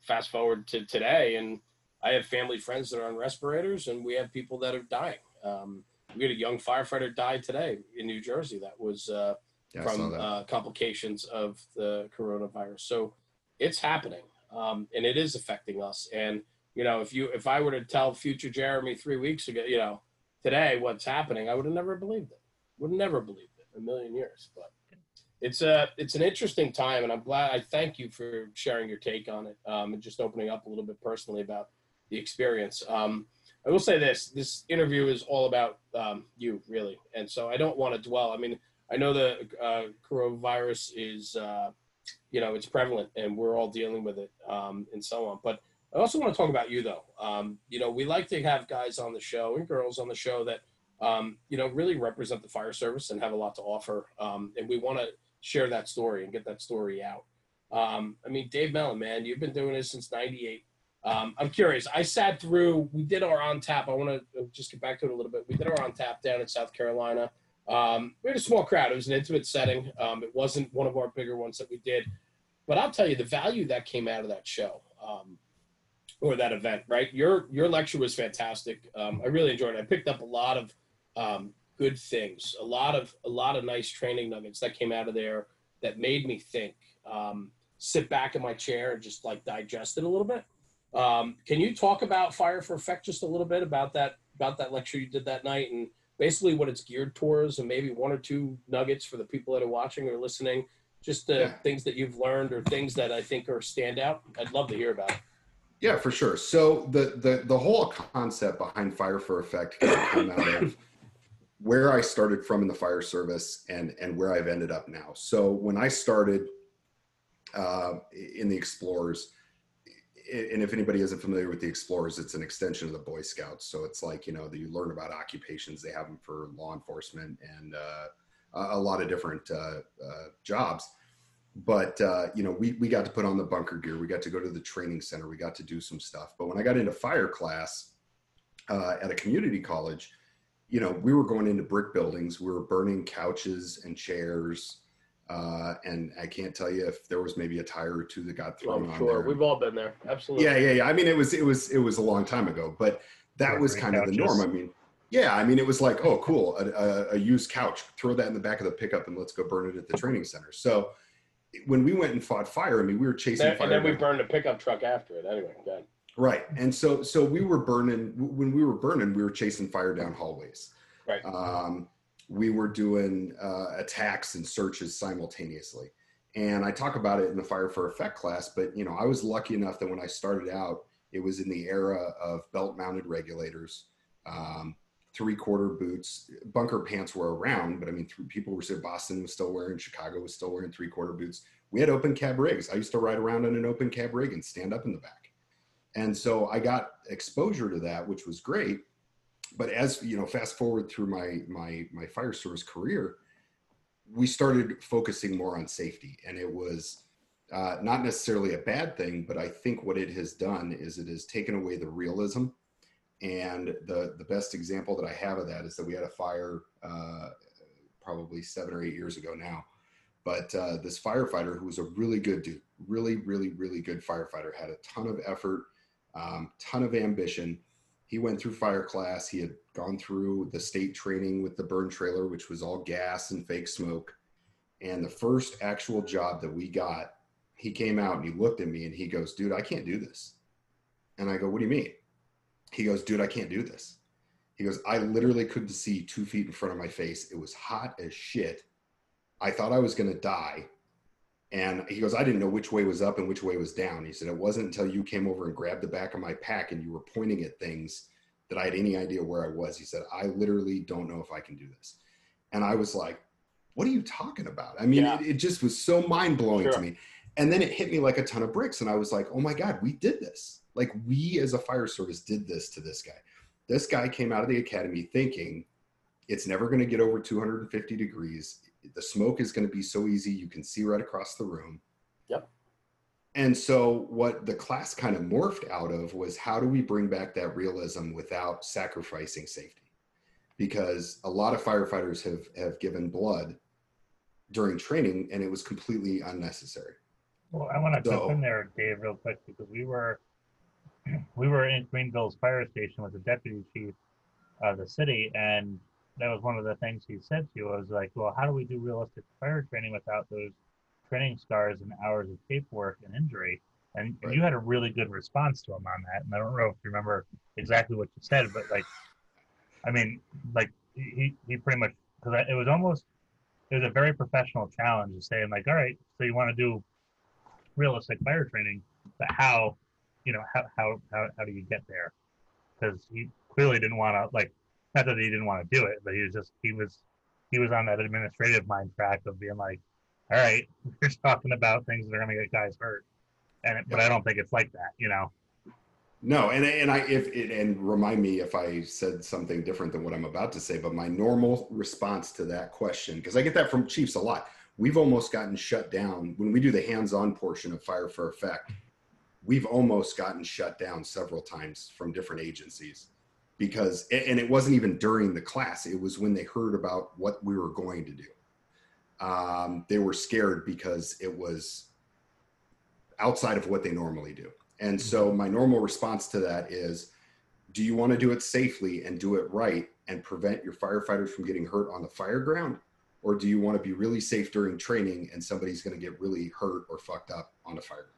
Speaker 1: fast forward to today, and I have family friends that are on respirators, and we have people that are dying. Um, we had a young firefighter die today in New Jersey that was uh, yeah, from uh, complications of the coronavirus. So it's happening, um, and it is affecting us. And you know, if you if I were to tell future Jeremy three weeks ago, you know today what's happening, I would have never believed it. Would have never believed it a million years. But it's a it's an interesting time, and I'm glad. I thank you for sharing your take on it um, and just opening up a little bit personally about the experience. Um, I will say this: this interview is all about um, you, really, and so I don't want to dwell. I mean, I know the uh, coronavirus is, uh, you know, it's prevalent, and we're all dealing with it, um, and so on. But I also want to talk about you, though. Um, you know, we like to have guys on the show and girls on the show that, um, you know, really represent the fire service and have a lot to offer. And we want to share that story and get that story out. Um, I mean, Dave Mellon, man, you've been doing this since '98. Um, I'm curious. I sat through. We did our on tap. I want to just get back to it a little bit. We did our on tap down in South Carolina. Um, we had a small crowd. It was an intimate setting. it wasn't one of our bigger ones that we did. But I'll tell you the value that came out of that show. Um, or that event, right? Your your lecture was fantastic. Um, I really enjoyed it. I picked up a lot of um, good things, a lot of a lot of nice training nuggets that came out of there that made me think. Um, sit back in my chair and just like digest it a little bit. Um, can you talk about Fire for Effect just a little bit about that about that lecture you did that night and basically what it's geared towards and maybe one or two nuggets for the people that are watching or listening, just the yeah. things that you've learned or things that I think are standout. I'd love to hear about. It.
Speaker 2: Yeah, for sure. So the the the whole concept behind Fire for Effect came out of where I started from in the fire service and and where I've ended up now. So when I started uh, in the Explorers, and if anybody isn't familiar with the Explorers, it's an extension of the Boy Scouts. So it's like you know that you learn about occupations. They have them for law enforcement and uh, a lot of different uh, uh jobs but uh, you know we, we got to put on the bunker gear we got to go to the training center we got to do some stuff but when i got into fire class uh, at a community college you know we were going into brick buildings we were burning couches and chairs uh, and i can't tell you if there was maybe a tire or two that got thrown
Speaker 1: I'm
Speaker 2: on
Speaker 1: sure
Speaker 2: there.
Speaker 1: we've all been there absolutely
Speaker 2: yeah yeah yeah i mean it was it was it was a long time ago but that was kind couches. of the norm i mean yeah, I mean, it was like, oh, cool, a, a, a, used couch. Throw that in the back of the pickup and let's go burn it at the training center. So, when we went and fought fire, I mean, we were chasing
Speaker 1: then,
Speaker 2: fire.
Speaker 1: And then we burned a pickup truck after it. Anyway, good.
Speaker 2: Right, and so so we were burning when we were burning, we were chasing fire down hallways.
Speaker 1: Right.
Speaker 2: Um, we were doing uh, attacks and searches simultaneously, and I talk about it in the fire for effect class. But you know, I was lucky enough that when I started out, it was in the era of belt-mounted regulators. Um, three quarter boots. Bunker pants were around, but I mean, people were saying Boston was still wearing, Chicago was still wearing three quarter boots. We had open cab rigs. I used to ride around in an open cab rig and stand up in the back. And so I got exposure to that, which was great. But as you know, fast forward through my my my fire service career, we started focusing more on safety, and it was uh, not necessarily a bad thing. But I think what it has done is it has taken away the realism and the the best example that I have of that is that we had a fire uh, probably seven or eight years ago now. But uh, this firefighter, who was a really good dude, really, really, really good firefighter, had a ton of effort, um, ton of ambition. He went through fire class. He had gone through the state training with the burn trailer, which was all gas and fake smoke. And the first actual job that we got, he came out and he looked at me and he goes, "Dude, I can't do this." And I go, "What do you mean?" he goes, dude, I can't do this. He goes, I literally couldn't see two feet in front of my face. It was hot as shit. I thought I was going to die. And he goes, I didn't know which way was up and which way was down. He said, It wasn't until you came over and grabbed the back of my pack and you were pointing at things that I had any idea where I was. He said, I literally don't know if I can do this. And I was like, what are you talking about? I mean, yeah. it, it, just was so mind blowing sure. to me. And then it hit me like a ton of bricks. And I was like, oh my God, we did this. Like, we as a fire service did this to this guy. This guy came out of the academy thinking it's never going to get over 250 degrees. The smoke is going to be so easy, you can see right across the room.
Speaker 1: Yep.
Speaker 2: And so, what the class kind of morphed out of was how do we bring back that realism without sacrificing safety? Because a lot of firefighters have, have given blood during training and it was completely unnecessary.
Speaker 3: Well, I want to so, jump in there, Dave, real quick, because we were [clears throat] we were in Greenville's fire station with the deputy chief of the city, and that was one of the things he said to you was like, well, how do we do realistic fire training without those training scars and hours of paperwork and injury? And right. you had a really good response to him on that. And I don't know if you remember exactly what you said, but like, I mean, like he, he pretty much, because it was almost, it was a very professional challenge of saying like, all right, so you want to do realistic fire training, but how, you know, how, how, how, how do you get there? Because he clearly didn't want to like not that he didn't want to do it, but he was just he was he was on that administrative mind track of being like, all right, [laughs] we're talking about things that are going to get guys hurt, and it, but I don't think it's like that, you know.
Speaker 2: No, and and I if it, and remind me if I said something different than what I'm about to say, but my normal response to that question because I get that from chiefs a lot. We've almost gotten shut down when we do the hands-on portion of Fire for Effect. We've almost gotten shut down several times from different agencies because and it wasn't even during the class it was when they heard about what we were going to do. Um, they were scared because it was outside of what they normally do. And so mm-hmm. my normal response to that is do you want to do it safely and do it right and prevent your firefighters from getting hurt on the fire ground? Or do you want to be really safe during training and somebody's going to get really hurt or fucked up on the fire? Ground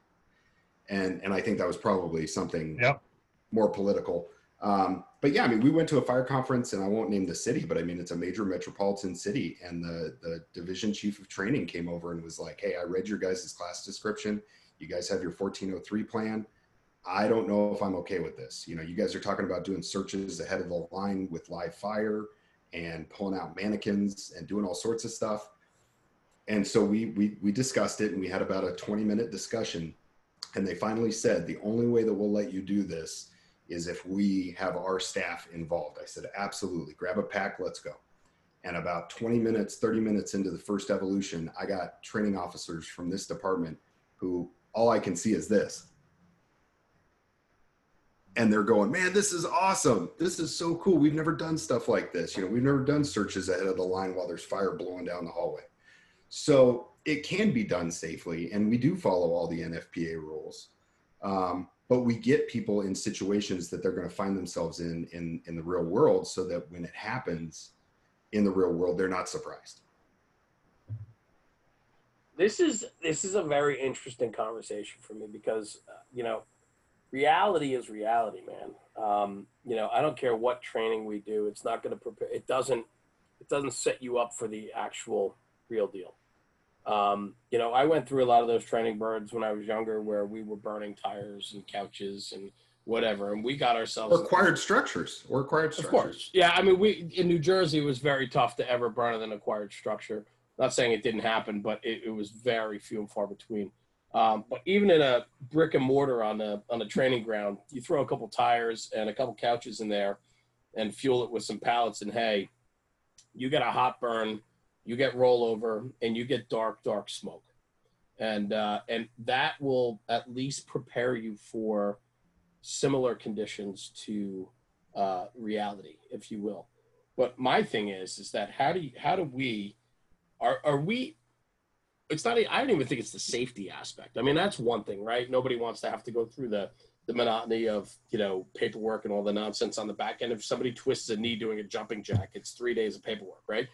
Speaker 2: and and i think that was probably something
Speaker 3: yep.
Speaker 2: more political um, but yeah, I mean, we went to a fire conference, and I won't name the city, but I mean, it's a major metropolitan city, and the the division chief of training came over and was like, "Hey, I read your guys' class description. You guys have your 1403 plan. I don't know if I'm okay with this. You know, you guys are talking about doing searches ahead of the line with live fire and pulling out mannequins and doing all sorts of stuff." And so we we we discussed it, and we had about a 20 minute discussion, and they finally said the only way that we'll let you do this is if we have our staff involved. I said, absolutely, grab a pack, let's go. And about 20 minutes, 30 minutes into the first evolution, I got training officers from this department who all I can see is this. And they're going, man, this is awesome. This is so cool. We've never done stuff like this. You know, we've never done searches ahead of the line while there's fire blowing down the hallway. So it can be done safely. And we do follow all the NFPA rules. Um, but we get people in situations that they're going to find themselves in in in the real world so that when it happens in the real world they're not surprised.
Speaker 1: This is this is a very interesting conversation for me because uh, you know reality is reality man. Um, you know i don't care what training we do it's not going to prepare it doesn't it doesn't set you up for the actual real deal um, you know, I went through a lot of those training burns when I was younger, where we were burning tires and couches and whatever, and we got ourselves
Speaker 2: or acquired structures or acquired structures.
Speaker 1: Of course, yeah. I mean, we in New Jersey it was very tough to ever burn an acquired structure. Not saying it didn't happen, but it, it was very few and far between. Um, but even in a brick and mortar on a on a training ground, you throw a couple tires and a couple couches in there, and fuel it with some pallets and hay. You get a hot burn you get rollover, and you get dark, dark smoke, and uh, and that will at least prepare you for similar conditions to uh, reality, if you will. But my thing is, is that how do you, how do we are are we? It's not. I don't even think it's the safety aspect. I mean, that's one thing, right? Nobody wants to have to go through the the monotony of you know paperwork and all the nonsense on the back end. If somebody twists a knee doing a jumping jack, it's three days of paperwork, right?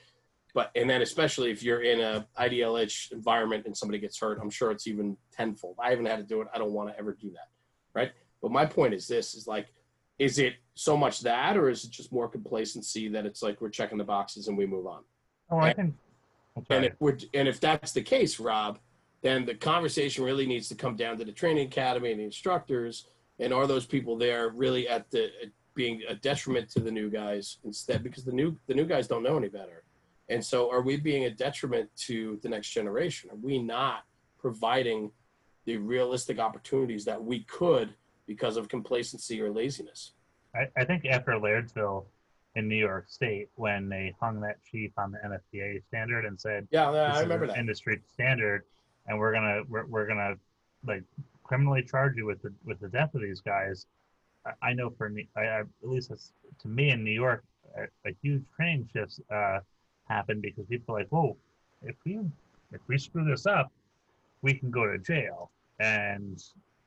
Speaker 1: But and then especially if you're in a IDLH environment and somebody gets hurt, I'm sure it's even tenfold. I haven't had to do it. I don't want to ever do that, right? But my point is this: is like, is it so much that, or is it just more complacency that it's like we're checking the boxes and we move on?
Speaker 3: Oh, I think.
Speaker 1: And if we're, and if that's the case, Rob, then the conversation really needs to come down to the training academy and the instructors, and are those people there really at the being a detriment to the new guys instead? Because the new the new guys don't know any better And so, are we being a detriment to the next generation? Are we not providing the realistic opportunities that we could because of complacency or laziness?
Speaker 3: I, I think after Lairdsville in New York State, when they hung that chief on the NFPA standard and said,
Speaker 1: "Yeah,
Speaker 3: I
Speaker 1: remember that
Speaker 3: industry standard," and we're gonna we're, we're gonna like criminally charge you with the with the death of these guys. I, I know for me, I, I, at least to me in New York, a, a huge training shifts uh, happen because people are like, "Whoa, if we if we screw this up, we can go to jail," and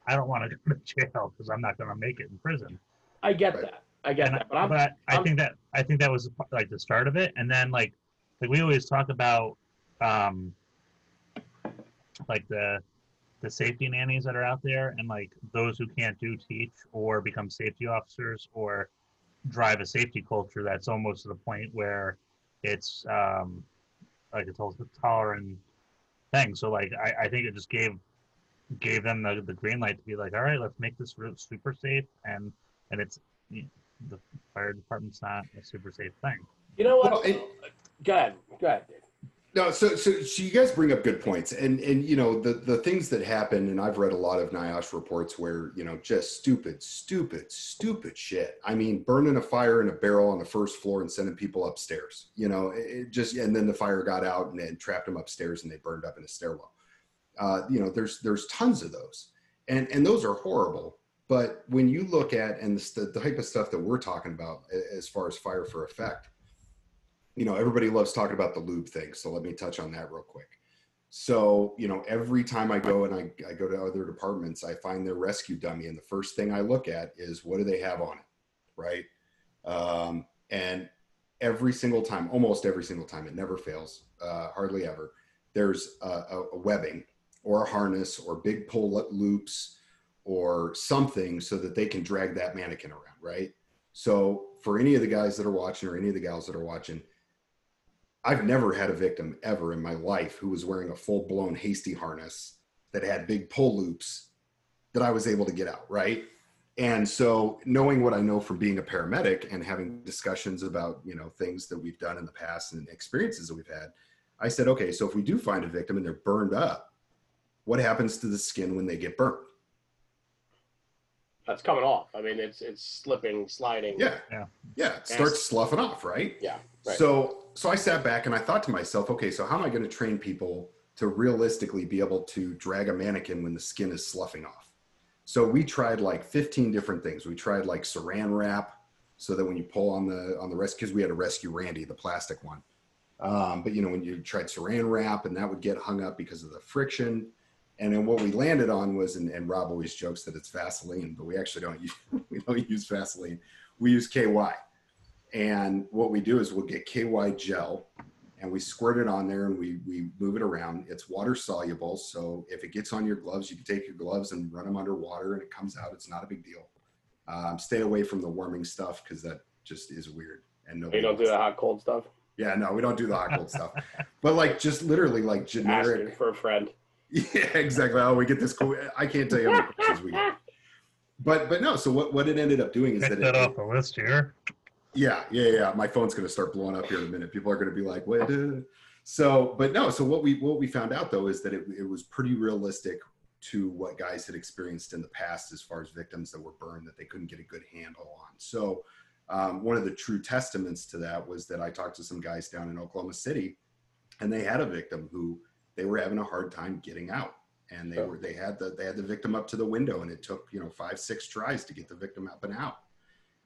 Speaker 3: I don't want to [laughs] go to jail because I'm not going to make it in prison.
Speaker 1: I get right. that. I get
Speaker 3: and
Speaker 1: that,
Speaker 3: but, I, but I, I think that I think that was like the start of it, and then like like we always talk about um like the the safety nannies that are out there and like those who can't do teach or become safety officers or drive a safety culture that's almost to the point where it's um like a tolerant thing so like I, I think it just gave gave them the, the green light to be like all right let's make this route super safe and and it's you know, the fire department's not a super safe thing.
Speaker 1: You know what? Well, it, go ahead. Go ahead Dave.
Speaker 2: No, so, so so you guys bring up good points, and and you know the the things that happen, and I've read a lot of NIOSH reports where you know just stupid, stupid, stupid shit. I mean, burning a fire in a barrel on the first floor and sending people upstairs. You know, it just and then the fire got out and, and trapped them upstairs, and they burned up in a stairwell. Uh, you know, there's there's tons of those, and and those are horrible. But when you look at and the, the type of stuff that we're talking about as far as fire for effect you know, everybody loves talking about the lube thing. So let me touch on that real quick. So, you know, every time I go and I, I go to other departments, I find their rescue dummy. And the first thing I look at is what do they have on it? Right. Um, and every single time, almost every single time, it never fails, uh, hardly ever. There's a, a webbing or a harness or big pull loops or something so that they can drag that mannequin around. Right. So, for any of the guys that are watching or any of the gals that are watching, I've never had a victim ever in my life who was wearing a full blown hasty harness that had big pull loops that I was able to get out, right? And so knowing what I know from being a paramedic and having discussions about, you know, things that we've done in the past and experiences that we've had, I said, okay, so if we do find a victim and they're burned up, what happens to the skin when they get burned?
Speaker 1: That's coming off. I mean, it's it's slipping, sliding.
Speaker 2: Yeah, yeah, yeah. It starts sloughing off, right?
Speaker 1: Yeah.
Speaker 2: Right. So so I sat back and I thought to myself, okay, so how am I going to train people to realistically be able to drag a mannequin when the skin is sloughing off? So we tried like 15 different things. We tried like saran wrap, so that when you pull on the on the rest, because we had to rescue Randy, the plastic one. Um, but you know, when you tried saran wrap, and that would get hung up because of the friction. And then what we landed on was, and, and Rob always jokes that it's Vaseline, but we actually don't use [laughs] we don't use Vaseline. We use KY. And what we do is we'll get KY gel and we squirt it on there and we, we move it around. It's water soluble. So if it gets on your gloves, you can take your gloves and run them underwater and it comes out. It's not a big deal. Um, stay away from the warming stuff because that just is weird. And
Speaker 1: no, you don't do the hot cold stuff.
Speaker 2: Yeah, no, we don't do the hot cold stuff. But like just literally like [laughs] generic
Speaker 1: Asking for a friend. [laughs]
Speaker 2: Yeah, exactly. Oh, we get this cool. I can't tell you how many [laughs] questions we get. But but no. So what what it ended up doing is
Speaker 3: Pick
Speaker 2: that,
Speaker 3: that
Speaker 2: it,
Speaker 3: off the list here.
Speaker 2: Yeah, yeah, yeah. My phone's going to start blowing up here in a minute. People are going to be like, "What?" So, but no. So what we what we found out though is that it, it was pretty realistic to what guys had experienced in the past as far as victims that were burned that they couldn't get a good handle on. So um, one of the true testaments to that was that I talked to some guys down in Oklahoma City, and they had a victim who they were having a hard time getting out, and they were they had the they had the victim up to the window, and it took you know five six tries to get the victim up and out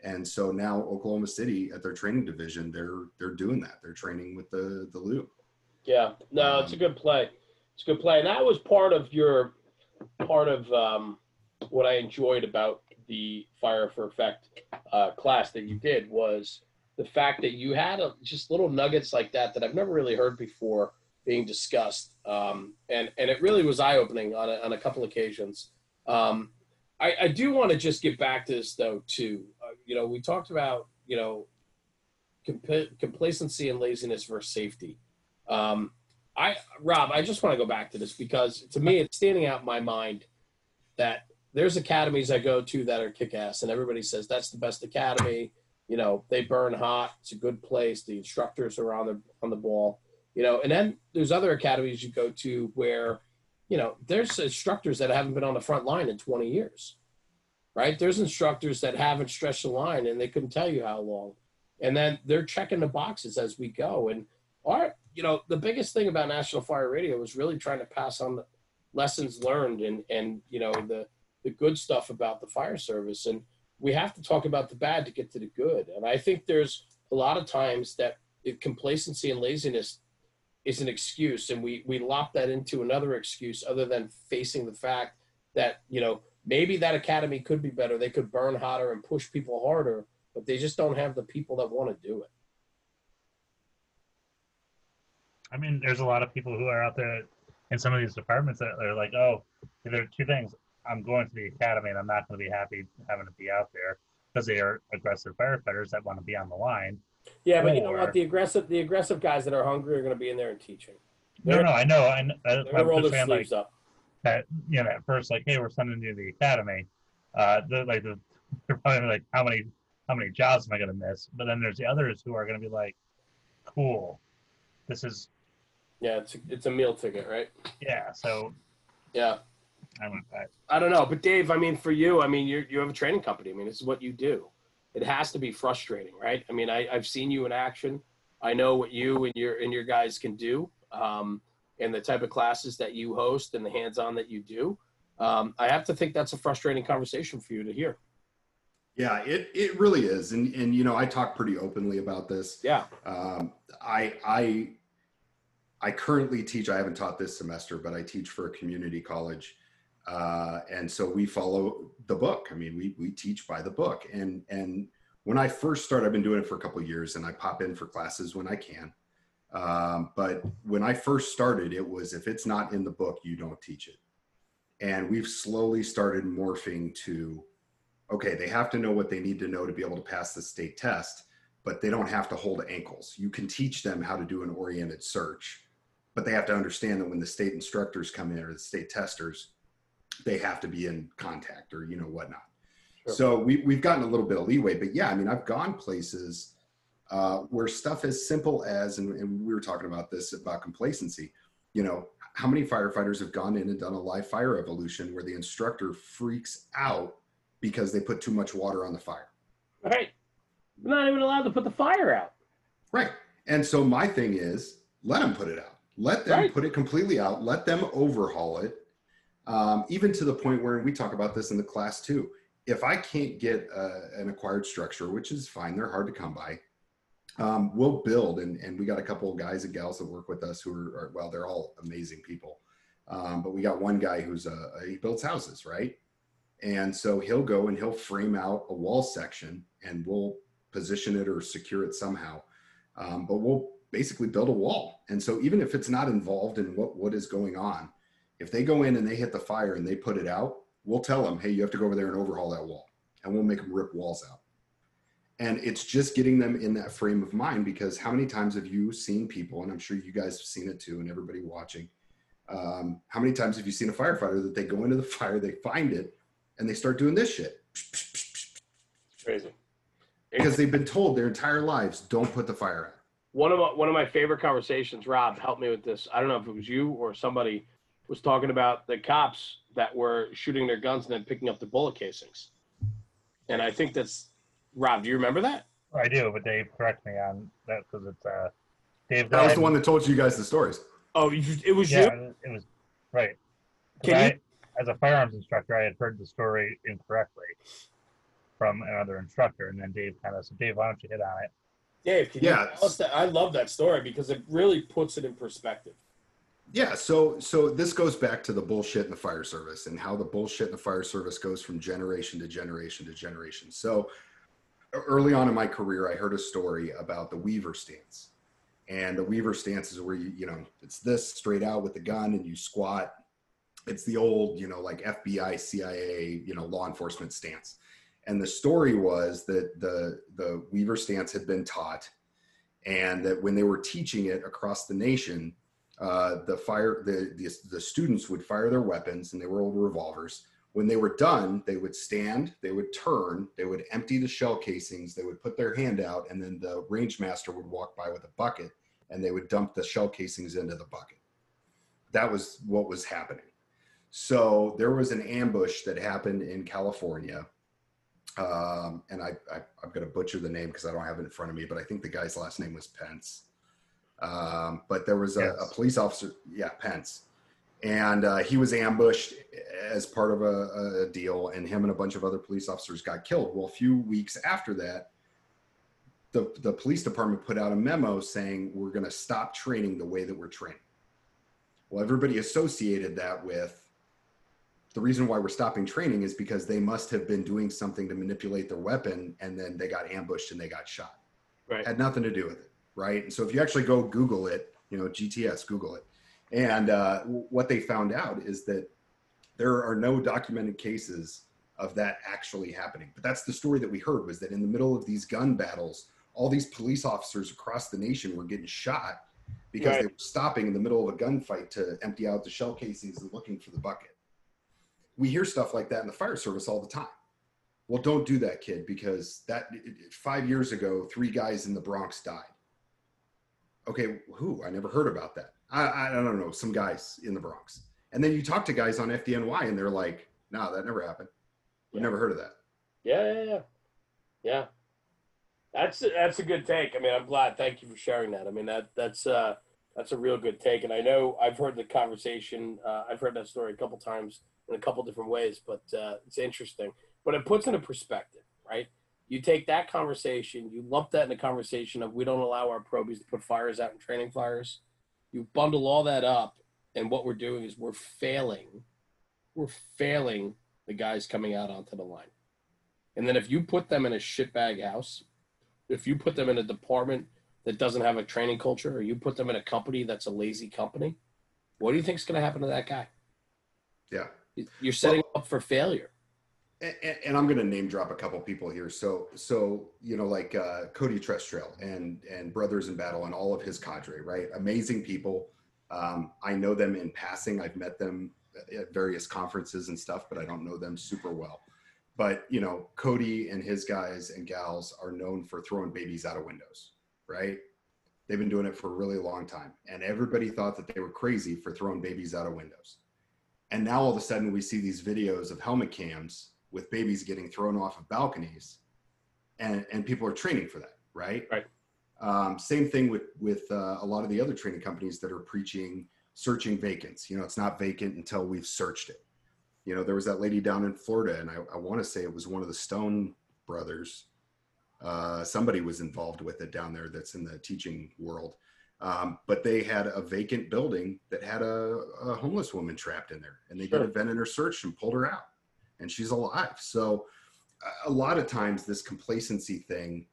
Speaker 2: and so now Oklahoma City at their training division, they're they're doing that. They're training with the the lube.
Speaker 1: Yeah, no, it's a um, good play. It's a good play, and that was part of your part of um, what I enjoyed about the Fire for Effect uh, class that you did was the fact that you had a, just little nuggets like that that I've never really heard before being discussed, um, and and it really was eye opening on a, on a couple occasions. Um, I, I do want to just get back to this though too. Uh, you know, we talked about you know comp- complacency and laziness versus safety. Um, I Rob, I just want to go back to this because to me it's standing out in my mind that there's academies I go to that are kick ass and everybody says that's the best academy. You know, they burn hot. It's a good place. The instructors are on the on the ball. You know, and then there's other academies you go to where, you know, there's instructors that haven't been on the front line in 20 years, right? There's instructors that haven't stretched the line and they couldn't tell you how long, and then they're checking the boxes as we go. And our, you know, the biggest thing about National Fire Radio was really trying to pass on the lessons learned and and you know the the good stuff about the fire service and we have to talk about the bad to get to the good. And I think there's a lot of times that complacency and laziness is an excuse, and we we lop that into another excuse other than facing the fact that you know maybe that academy could be better. They could burn hotter and push people harder, but they just don't have the people that want to do it.
Speaker 3: I mean, there's a lot of people who are out there in some of these departments that are like, oh, there are two things. I'm going to the academy and I'm not going to be happy having to be out there because they are aggressive firefighters that want to be on the line.
Speaker 1: Yeah, but you know what? The aggressive, the aggressive guys that are hungry are going to be in there and teaching.
Speaker 3: They're, no, no, I know. I, I, they're I'm just saying, like, up. That you know, at first, like, hey, we're sending you to the academy. Uh, they're like, the, [laughs] they're probably like, how many, how many jobs am I going to miss? But then there's the others who are going to be like, cool, this is.
Speaker 1: Yeah, it's a, it's a meal ticket, right?
Speaker 3: Yeah. So.
Speaker 1: Yeah.
Speaker 3: I went back.
Speaker 1: I don't know, but Dave, I mean, for you, I mean, you you have a training company. I mean, this is what you do. It has to be frustrating, right? I mean, I, I've seen you in action. I know what you and your and your guys can do, um, and the type of classes that you host and the hands-on that you do. Um, I have to think that's a frustrating conversation for you to hear.
Speaker 2: Yeah, it it really is, and and you know, I talk pretty openly about this.
Speaker 1: Yeah.
Speaker 2: Um, I I I currently teach. I haven't taught this semester, but I teach for a community college uh, and so we follow the book. I mean, we we teach by the book. And and when I first started, I've been doing it for a couple years, and I pop in for classes when I can. Um, but when I first started, it was if it's not in the book, you don't teach it. And we've slowly started morphing to, okay, they have to know what they need to know to be able to pass the state test, but they don't have to hold ankles. You can teach them how to do an oriented search, but they have to understand that when the state instructors come in or the state testers, they have to be in contact or you know whatnot. Sure. So we we've gotten a little bit of leeway, but yeah, I mean, I've gone places uh, where stuff as simple as, and, and we were talking about this about complacency. You know, how many firefighters have gone in and done a live fire evolution where the instructor freaks out because they put too much water on the fire?
Speaker 1: Right. not even allowed to put the fire out.
Speaker 2: Right. And so my thing is, let them put it out. Let them right. put it completely out. Let them overhaul it um, even to the point where we talk about this in the class too. If I can't get uh, an acquired structure, which is fine, they're hard to come by. Um, we'll build, and, and we got a couple of guys and gals that work with us who are, are well, they're all amazing people. Um, but we got one guy who's a, he builds houses, right? And so he'll go and he'll frame out a wall section, and we'll position it or secure it somehow. Um, but we'll basically build a wall. And so even if it's not involved in what what is going on, if they go in and they hit the fire and they put it out, we'll tell them, hey, you have to go over there and overhaul that wall. And we'll make them rip walls out. And it's just getting them in that frame of mind because how many times have you seen people, and I'm sure you guys have seen it too, and everybody watching, um, how many times have you seen a firefighter that they go into the [laughs] fire, they find it, and they start doing this shit?
Speaker 1: Crazy.
Speaker 2: Because they've been told their entire lives, don't put the fire out.
Speaker 1: One of my, one of my favorite conversations, Rob, help me with this. I don't know if it was you or somebody was talking about the cops that were shooting their guns and then picking up the bullet casings. And I think that's Rob. Do you remember that?
Speaker 3: I do, but Dave correct me on that because it's uh, Dave.
Speaker 2: That was the one that told you guys the stories.
Speaker 1: Oh, it was yeah,
Speaker 3: you. It was right. Can I, you? As a firearms instructor, I had heard the story incorrectly from another instructor, and then Dave kind of said, "Dave, why don't you hit on it?"
Speaker 1: Dave, can yeah. you tell us that? I love that story because it really puts it in perspective
Speaker 2: yeah so so this goes back to the bullshit in the fire service and how the bullshit in the fire service goes from generation to generation to generation. So early on in my career i heard a story about the weaver stance. And the weaver stance is where you you know it's this straight out with the gun and you squat. It's the old you know like fbi cia you know law enforcement stance. And the story was that the the weaver stance had been taught and that when they were teaching it across the nation uh, the fire the, the, the students would fire their weapons and they were old revolvers When they were done, they would stand, they would turn, they would empty the shell casings, they would put their hand out, and then the range master would walk by with a bucket and they would dump the shell casings into the bucket. That was what was happening. So there was an ambush that happened in California. Um, and I, I, am going to butcher the name because I don't have it in front of me, but I think the guy's last name was Pence. Um, but there was a, yes. a, police officer, yeah, Pence, and uh, he was ambushed as part of a, a, deal, and him and a bunch of other police officers got killed. Well, a few weeks after that, the, the police department put out a memo saying we're going to stop training the way that we're training. Well, everybody associated that with the reason why we're stopping training is because they must have been doing something to manipulate their weapon and then they got ambushed and they got shot.
Speaker 1: Right.
Speaker 2: Had nothing to do with it. Right. And so if you actually go Google it, you know, GTS, Google it. And uh, what they found out is that there are no documented cases of that actually happening. But that's the story that we heard was that in the middle of these gun battles, all these police officers across the nation were getting shot because right. they were stopping in the middle of a gunfight to empty out the shell casings and looking for the bucket we hear stuff like that in the fire service all the time. Well, don't do that, kid, because that five years ago, three guys in the Bronx died. Okay, who? I never heard about that. I, I don't know, some guys in the Bronx. And then you talk to guys on FDNY and they're like, no, nah, that never happened. We yeah. never heard of that.
Speaker 1: Yeah, yeah, yeah. Yeah. That's that's a good take. I mean, I'm glad. Thank you for sharing that. I mean, that that's uh that's a real good take. And I know I've heard the conversation. Uh, I've heard that story a couple times in a couple different ways, but uh, it's interesting. But it puts in a perspective, right? You take that conversation, you lump that in the conversation of we don't allow our probies to put fires out in training fires. You bundle all that up, and what we're doing is we're failing. We're failing the guys coming out onto the line. And then if you put them in a shitbag house, if you put them in a department that doesn't have a training culture, or you put them in a company that's a lazy company, what do you think is going to happen to that guy?
Speaker 2: Yeah.
Speaker 1: You're setting well, up for failure.
Speaker 2: And, and I'm going to name drop a couple people here. So, so you know, like uh, Cody Trestrail and and Brothers in Battle and all of his cadre, right? Amazing people. Um, I know them in passing. I've met them at various conferences and stuff, but I don't know them super well. But you know, Cody and his guys and gals are known for throwing babies out of windows, right? They've been doing it for a really long time, and everybody thought that they were crazy for throwing babies out of windows. And now all of a sudden we see these videos of helmet cams with babies getting thrown off of balconies, and and people are training for that, right?
Speaker 1: Right.
Speaker 2: Um, same thing with with uh, a lot of the other training companies that are preaching searching vacants. You know, it's not vacant until we've searched it. You know, there was that lady down in Florida, and I, I want to say it was one of the Stone brothers. Uh, somebody was involved with it down there that's in the teaching world um, but they had a vacant building that had a, a homeless woman trapped in there, and they sure. did a vent in her search and pulled her out, and she's alive. So, a lot of times, this complacency thing,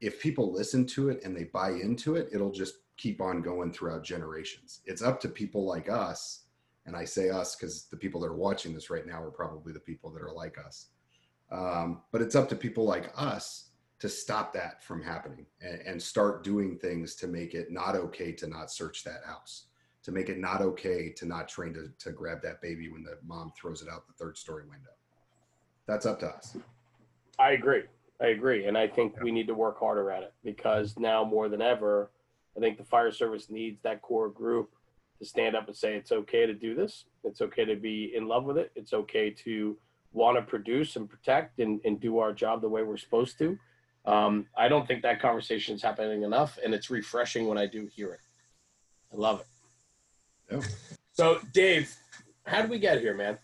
Speaker 2: if people listen to it and they buy into it, it'll just keep on going throughout generations. It's up to people like us, and I say us because the people that are watching this right now are probably the people that are like us. Um, but it's up to people like us to stop that from happening and, and, start doing things to make it not okay to not search that house to make it not okay to not train to, to grab that baby when the mom throws it out the third story window that's up to us
Speaker 1: i agree i agree and i think we need to work harder at it because now more than ever i think the fire service needs that core group to stand up and say it's okay to do this it's okay to be in love with it it's okay to want to produce and protect and, and do our job the way we're supposed to um, I don't think that conversation is happening enough, and it's refreshing when I do hear it. I love it.
Speaker 2: Yeah.
Speaker 1: So, Dave, how did we get here, man?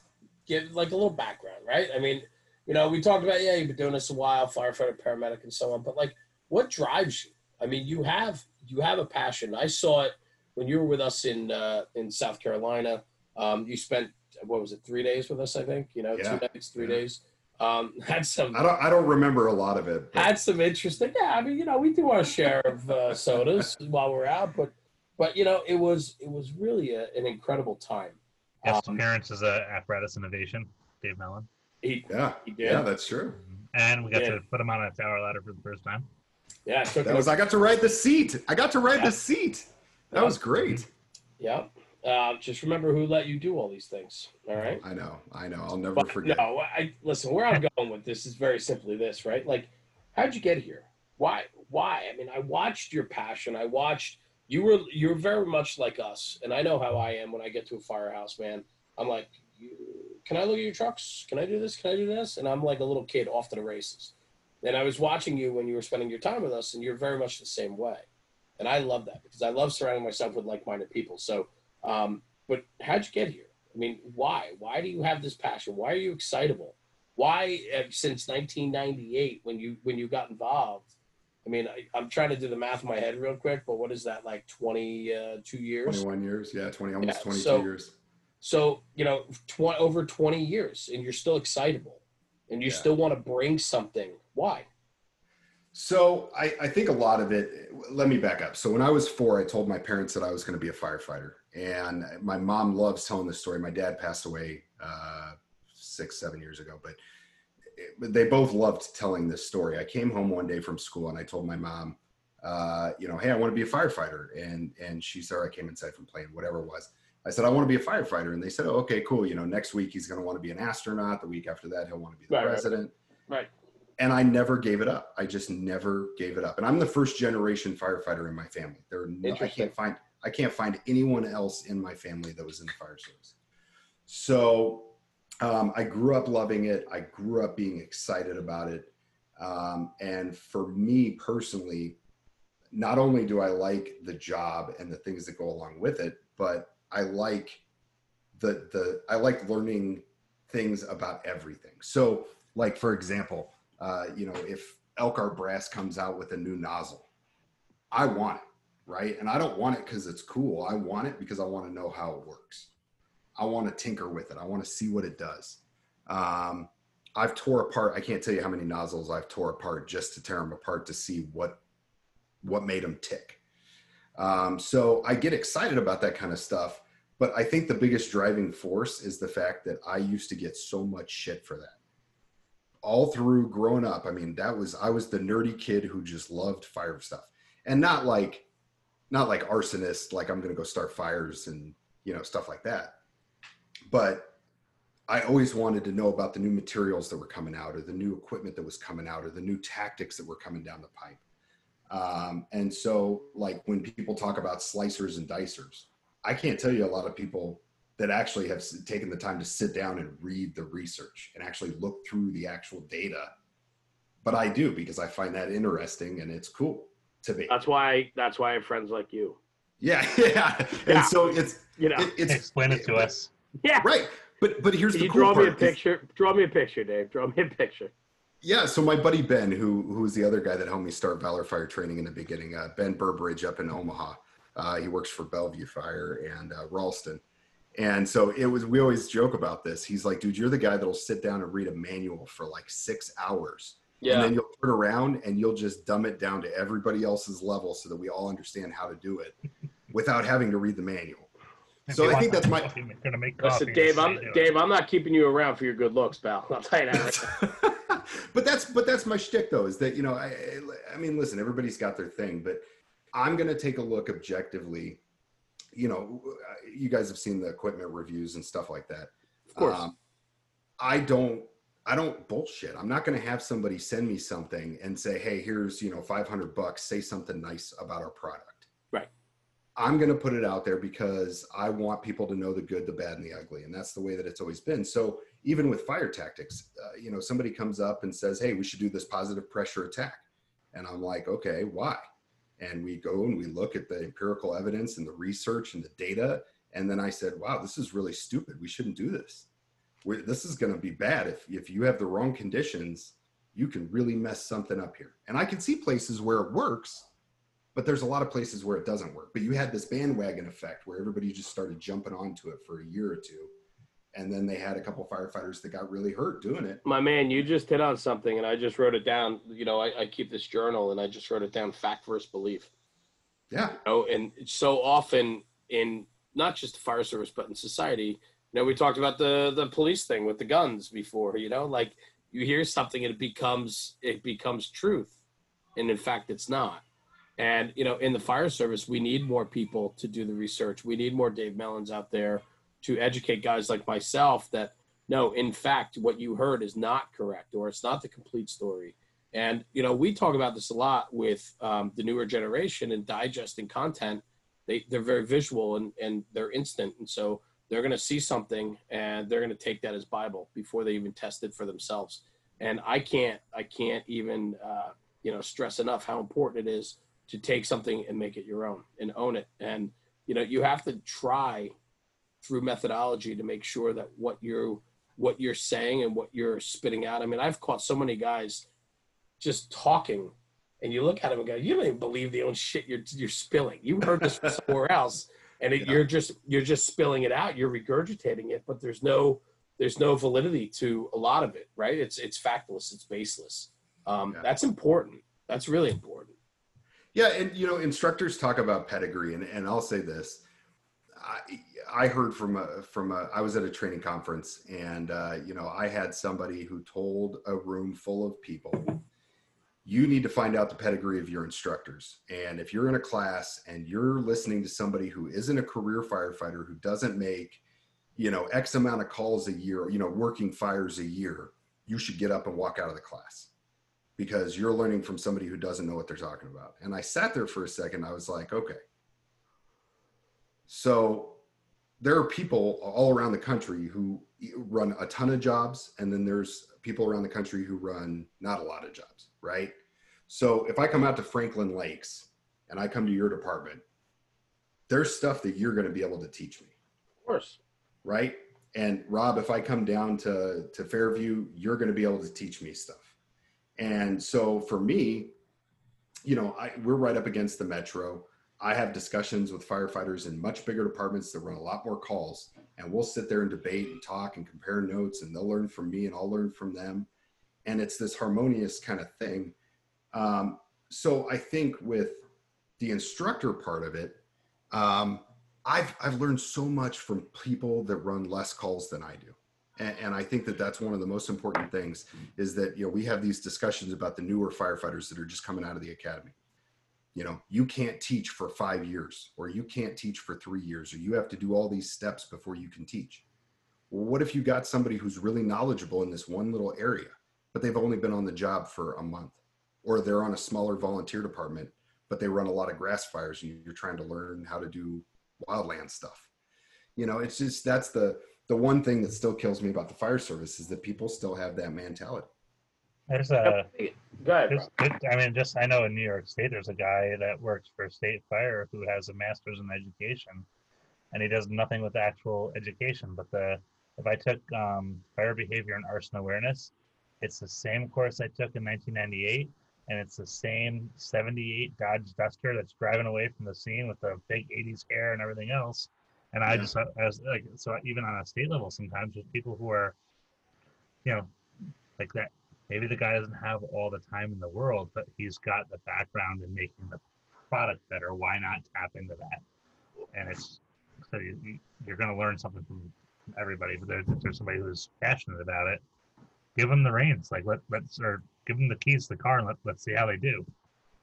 Speaker 1: Give like a little background, right? I mean, you know, we talked about yeah, you've been doing this a while, firefighter, paramedic, and so on. But like, what drives you? I mean, you have you have a passion. I saw it when you were with us in uh, in South Carolina. Um, you spent what was it, three days with us? I think you know, yeah. two nights, three yeah. days. Um, [laughs] had some.
Speaker 2: I don't. I don't remember a lot of it.
Speaker 1: But. Had some interesting. Yeah, I mean, you know, we do our share of uh, sodas [laughs] while we're out, but but you know, it was it was really a, an incredible time.
Speaker 3: Guest um, appearance as a apparatus innovation, Dave Mellon.
Speaker 2: He, yeah, he did. Yeah, that's true.
Speaker 3: And we got to put him on a tower ladder for the first time.
Speaker 1: Yeah,
Speaker 2: that was. I got to ride the seat. I got to ride yeah. the seat. That was great.
Speaker 1: Yeah, Uh, just remember who let you do all these things. All right.
Speaker 2: I know. I know. I'll never
Speaker 1: But
Speaker 2: forget.
Speaker 1: no, I listen. Where I'm [laughs] going with this is very simply this, right? Like, how'd you get here? Why? Why? I mean, I watched your passion. I watched you were you're very much like us, and I know how I am when I get to a firehouse, man. I'm like, can I look at your trucks? Can I do this? Can I do this? And I'm like a little kid off to the races. And I was watching you when you were spending your time with us, and you're very much the same way. And I love that because I love surrounding myself with like-minded people. So, um, but how'd you get here? I mean, why? Why do you have this passion? Why are you excitable? Why, since 1998, when you when you got involved? I mean, I, I'm trying to do the math in my head real quick, but what is that like 22 years?
Speaker 2: 21 years. Yeah, 20, almost
Speaker 1: Yeah,
Speaker 2: 22
Speaker 1: so-
Speaker 2: years.
Speaker 1: So you know, tw- over 20 years, and you're still excitable, and you
Speaker 2: Yeah.
Speaker 1: still want to bring something. Why?
Speaker 2: So I, I think a lot of it, let me back up. So when I was four, I told my parents that I was going to be a firefighter. And my mom loves telling this story. My dad passed away uh, six, seven years ago, but they both loved telling this story. I came home one day from school and I told my mom, uh, you know, hey, I want to be a firefighter. And, and she said, I came inside from playing, whatever it was. I said, I want to be a firefighter. And they said, oh, okay, cool. You know, next week he's going to want to be an astronaut. The week after that, he'll want to be the
Speaker 1: Right, right, right.
Speaker 2: president
Speaker 1: Right.
Speaker 2: and I never gave it up. I just never gave it up. And I'm the first generation firefighter in my family. There are no, I can't find I can't find anyone else in my family that was in the fire service. So um, I grew up loving it. I grew up being excited about it. Um, and for me personally, not only do I like the job and the things that go along with it, but I like the the I like learning things about everything. So, like for example, uh, you know, if Elkhart Brass comes out with a new nozzle, I want it, right? And I don't want it because it's cool. I want it because I want to know how it works. I want to tinker with it. I want to see what it does. Um, I've tore apart. I can't tell you how many nozzles I've tore apart just to tear them apart to see what what made them tick. Um, so I get excited about that kind of stuff. But I think the biggest driving force is the fact that I used to get so much shit for that. All through growing up, I mean, that was I was the nerdy kid who just loved fire stuff, and not like, not like arsonist, like I'm gonna go start fires and you know stuff like that. But I always wanted to know about the new materials that were coming out, or the new equipment that was coming out, or the new tactics that were coming down the pipe. Um, and so, like when people talk about slicers and dicers, I can't tell you a lot of people that actually have taken the time to sit down and read the research and actually look through the actual data. But I do because I find that interesting and it's cool to be.
Speaker 1: That's why. That's why I have friends like you.
Speaker 2: Yeah, [laughs] yeah. And
Speaker 1: Yeah.
Speaker 2: so it's
Speaker 1: You know.
Speaker 2: it, it's
Speaker 3: Explain it to us. [laughs]
Speaker 1: yeah.
Speaker 2: right. But but here's
Speaker 1: Can
Speaker 2: the
Speaker 1: you
Speaker 2: cool
Speaker 1: draw
Speaker 2: part.
Speaker 1: me a
Speaker 2: is-
Speaker 1: picture? Draw me a picture, Dave. Draw me a picture.
Speaker 2: Yeah, so my buddy Ben, who who was the other guy that helped me start Valor Fire training in the beginning, uh, Ben Burbridge up in Omaha. Uh, he works for Bellevue Fire and uh, Ralston. And so it was. We always joke about this. He's like, "Dude, you're the guy that'll sit down and read a manual for like six hours, and then you'll turn around and you'll just dumb it down to everybody else's level so that we all understand how to do it, [laughs] without having to read the manual."
Speaker 3: If
Speaker 2: So I think that's my-
Speaker 3: coffee, Gonna make coffee.
Speaker 1: Listen, Dave. I'm
Speaker 3: say do it.
Speaker 1: Dave. I'm not keeping you around for your good looks, pal. I'll tell you that. Right [laughs]
Speaker 2: but that's but that's my shtick though is that you know I I mean listen everybody's got their thing but I'm gonna take a look objectively you know you guys have seen the equipment reviews and stuff like that
Speaker 1: Of course.
Speaker 2: Um, I don't I don't bullshit I'm not gonna have somebody send me something and say hey here's you know 500 bucks say something nice about our product
Speaker 1: Right.
Speaker 2: I'm going to put it out there because I want people to know the good, the bad, and the ugly. And that's the way that it's always been. So even with fire tactics, uh, you know, somebody comes up and says, Hey, we should do this positive pressure attack. And I'm like, okay, why? And we go and we look at the empirical evidence and the research and the data. And then I said, wow, this is really stupid. We shouldn't do this. we this is going to be bad. If, if you have the wrong conditions, you can really mess something up here. And I can see places where it works, but there's a lot of places where it doesn't work. But you had this bandwagon effect where everybody just started jumping onto it for a year or two. And then they had a couple firefighters that got really hurt doing it.
Speaker 1: My man, you just hit on something, and I just wrote it down. You know, I, I keep this journal, and I just wrote it down: fact versus belief.
Speaker 2: Yeah.
Speaker 1: You know, and so often in not just the fire service, but in society, you know, we talked about the the police thing with the guns before. You know, like you hear something and it becomes it becomes truth, and in fact, it's not. And you know, in the fire service, we need more people to do the research. We need more Dave Mellons out there to educate guys like myself that no, in fact, what you heard is not correct or it's not the complete story. And you know, we talk about this a lot with um, the newer generation and digesting content. They they're very visual and and they're instant, and so they're going to see something and they're going to take that as Bible before they even test it for themselves. And I can't I can't even uh, you know stress enough how important it is to take something and make it your own and own it. And you know, you have to try through methodology to make sure that what you're what you're saying and what you're spitting out. I mean, I've caught so many guys just talking, and you look at them and go, "You don't even believe the own shit you're you're spilling. You heard this from somewhere [laughs] else, and it, yeah. you're just you're just spilling it out. You're regurgitating it, but there's no there's no validity to a lot of it, right? It's it's factless, it's baseless. Um, yeah. That's important. That's really important.
Speaker 2: Yeah, and you know, instructors talk about pedigree, and, and I'll say this: I, I heard from a, from a, I was at a training conference, and uh, you know, I had somebody who told a room full of people, you need to find out the pedigree of your instructors, and if you're in a class and you're listening to somebody who isn't a career firefighter who doesn't make, you know, X amount of calls a year, you know, working fires a year, you should get up and walk out of the class because you're learning from somebody who doesn't know what they're talking about. And I sat there for a second. I was like, okay. So there are people all around the country who run a ton of jobs. And then there's people around the country who run not a lot of jobs, right? So if I come out to Franklin Lakes and I come to your department, there's stuff that you're going to be able to teach me.
Speaker 1: Of course.
Speaker 2: Right. And Rob, if I come down to, to Fairview, you're going to be able to teach me stuff and so for me, you know, I, we're right up against the metro. I have discussions with firefighters in much bigger departments that run a lot more calls, and we'll sit there and debate and talk and compare notes, and they'll learn from me and I'll learn from them. And it's this harmonious kind of thing. Um, so I think with the instructor part of it, um, I've I've learned so much from people that run less calls than I do and, and, I think that that's one of the most important things is that you know we have these discussions about the newer firefighters that are just coming out of the academy. You know, you can't teach for five years, or you can't teach for three years, or you have to do all these steps before you can teach. Well, what if you got somebody who's really knowledgeable in this one little area, but they've only been on the job for a month, or they're on a smaller volunteer department, but they run a lot of grass fires, and you're trying to learn how to do wildland stuff. You know, it's just that's the the one thing that still kills me about the fire service is that people still have that mentality.
Speaker 3: There's a, Go ahead, there's, I mean, just I know in New York State, there's a guy that works for State Fire who has a master's in education, and he does nothing with actual education. But the if I took um, fire behavior and arson awareness, it's the same course I took in 1998, and it's the same 78 Dodge Duster that's driving away from the scene with the big 80s hair and everything else and I just as like so even on a state level, sometimes with people who are, you know, like that. Maybe the guy doesn't have all the time in the world, but he's got the background in making the product better. Why not tap into that? And it's so you, you're going to learn something from everybody. But there, if there's somebody who's passionate about it, give them the reins. Like let let's or give them the keys to the car and let let's see how they do.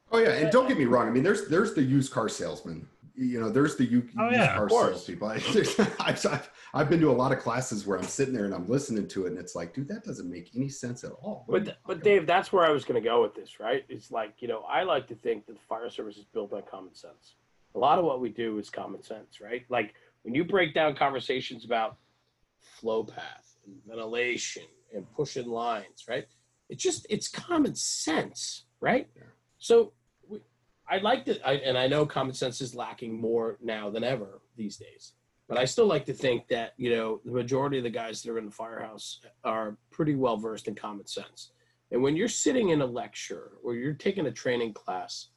Speaker 2: Oh yeah, and don't get me wrong. I mean, there's there's the used car salesman you know, there's the used oh, yeah, car salespeople. [laughs] I've, I've, I've been to a lot of classes where I'm sitting there and I'm listening to it, and it's like, dude, that doesn't make any sense at all.
Speaker 1: What but but Dave, about? that's where I was going to go with this, right? It's like you know, I like to think that the fire service is built on common sense. A lot of what we do is common sense, right? Like when you break down conversations about flow path and ventilation and pushing lines, right? It's just it's common sense, right? Yeah. So I like to, I, and I know common sense is lacking more now than ever these days. But I still like to think that you know the majority of the guys that are in the firehouse are pretty well versed in common sense. And when you're sitting in a lecture or you're taking a training class,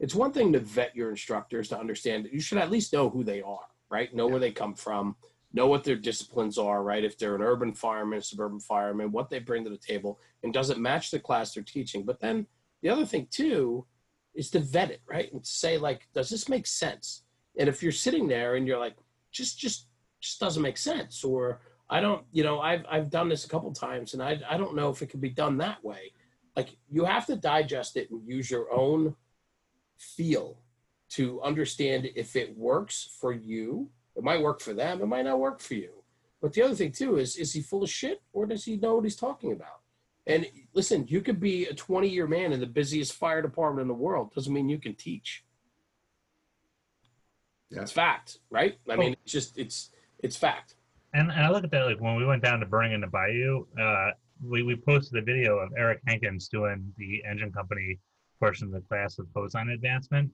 Speaker 1: it's one thing to vet your instructors to understand that you should at least know who they are, right? Know where they come from, know what their disciplines are, right? If they're an urban fireman, suburban fireman, what they bring to the table, and does it match the class they're teaching? But then the other thing too is to vet it, right? And say like, does this make sense? And if you're sitting there and you're like, just just just doesn't make sense, or I don't, you know, I've I've done this a couple times and I I don't know if it can be done that way. Like you have to digest it and use your own feel to understand if it works for you. It might work for them. It might not work for you. But the other thing too is, is he full of shit or does he know what he's talking about? And listen, you could be a 20 year man in the busiest fire department in the world. Doesn't mean you can teach. Yeah. It's fact, right? I mean, it's just it's it's fact.
Speaker 3: And, and I look at that like when we went down to Burning in the Bayou, uh, we, we posted a video of Eric Hankins doing the engine company portion of the class of cosine advancement.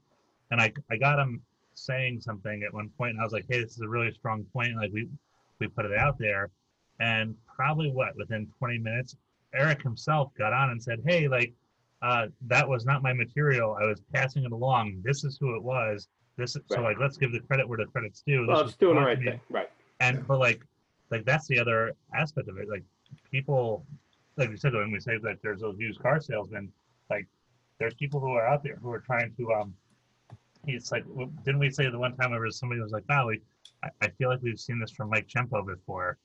Speaker 3: And I, I got him saying something at one point, and I was like, hey, this is a really strong point. Like, we, we put it out there. And probably what, within 20 minutes, Eric himself got on and said, hey, like, uh, that was not my material. I was passing it along. This is who it was. This is, right. so like let's give the credit where the credit's due.
Speaker 1: Well, it's doing the right thing, right?
Speaker 3: And but like, like that's the other aspect of it. Like people, like you said, when we say that there's those used car salesmen, like there's people who are out there who are trying to um it's like didn't we say the one time there was somebody was like wow we, I, I feel like we've seen this from mike Ciampo before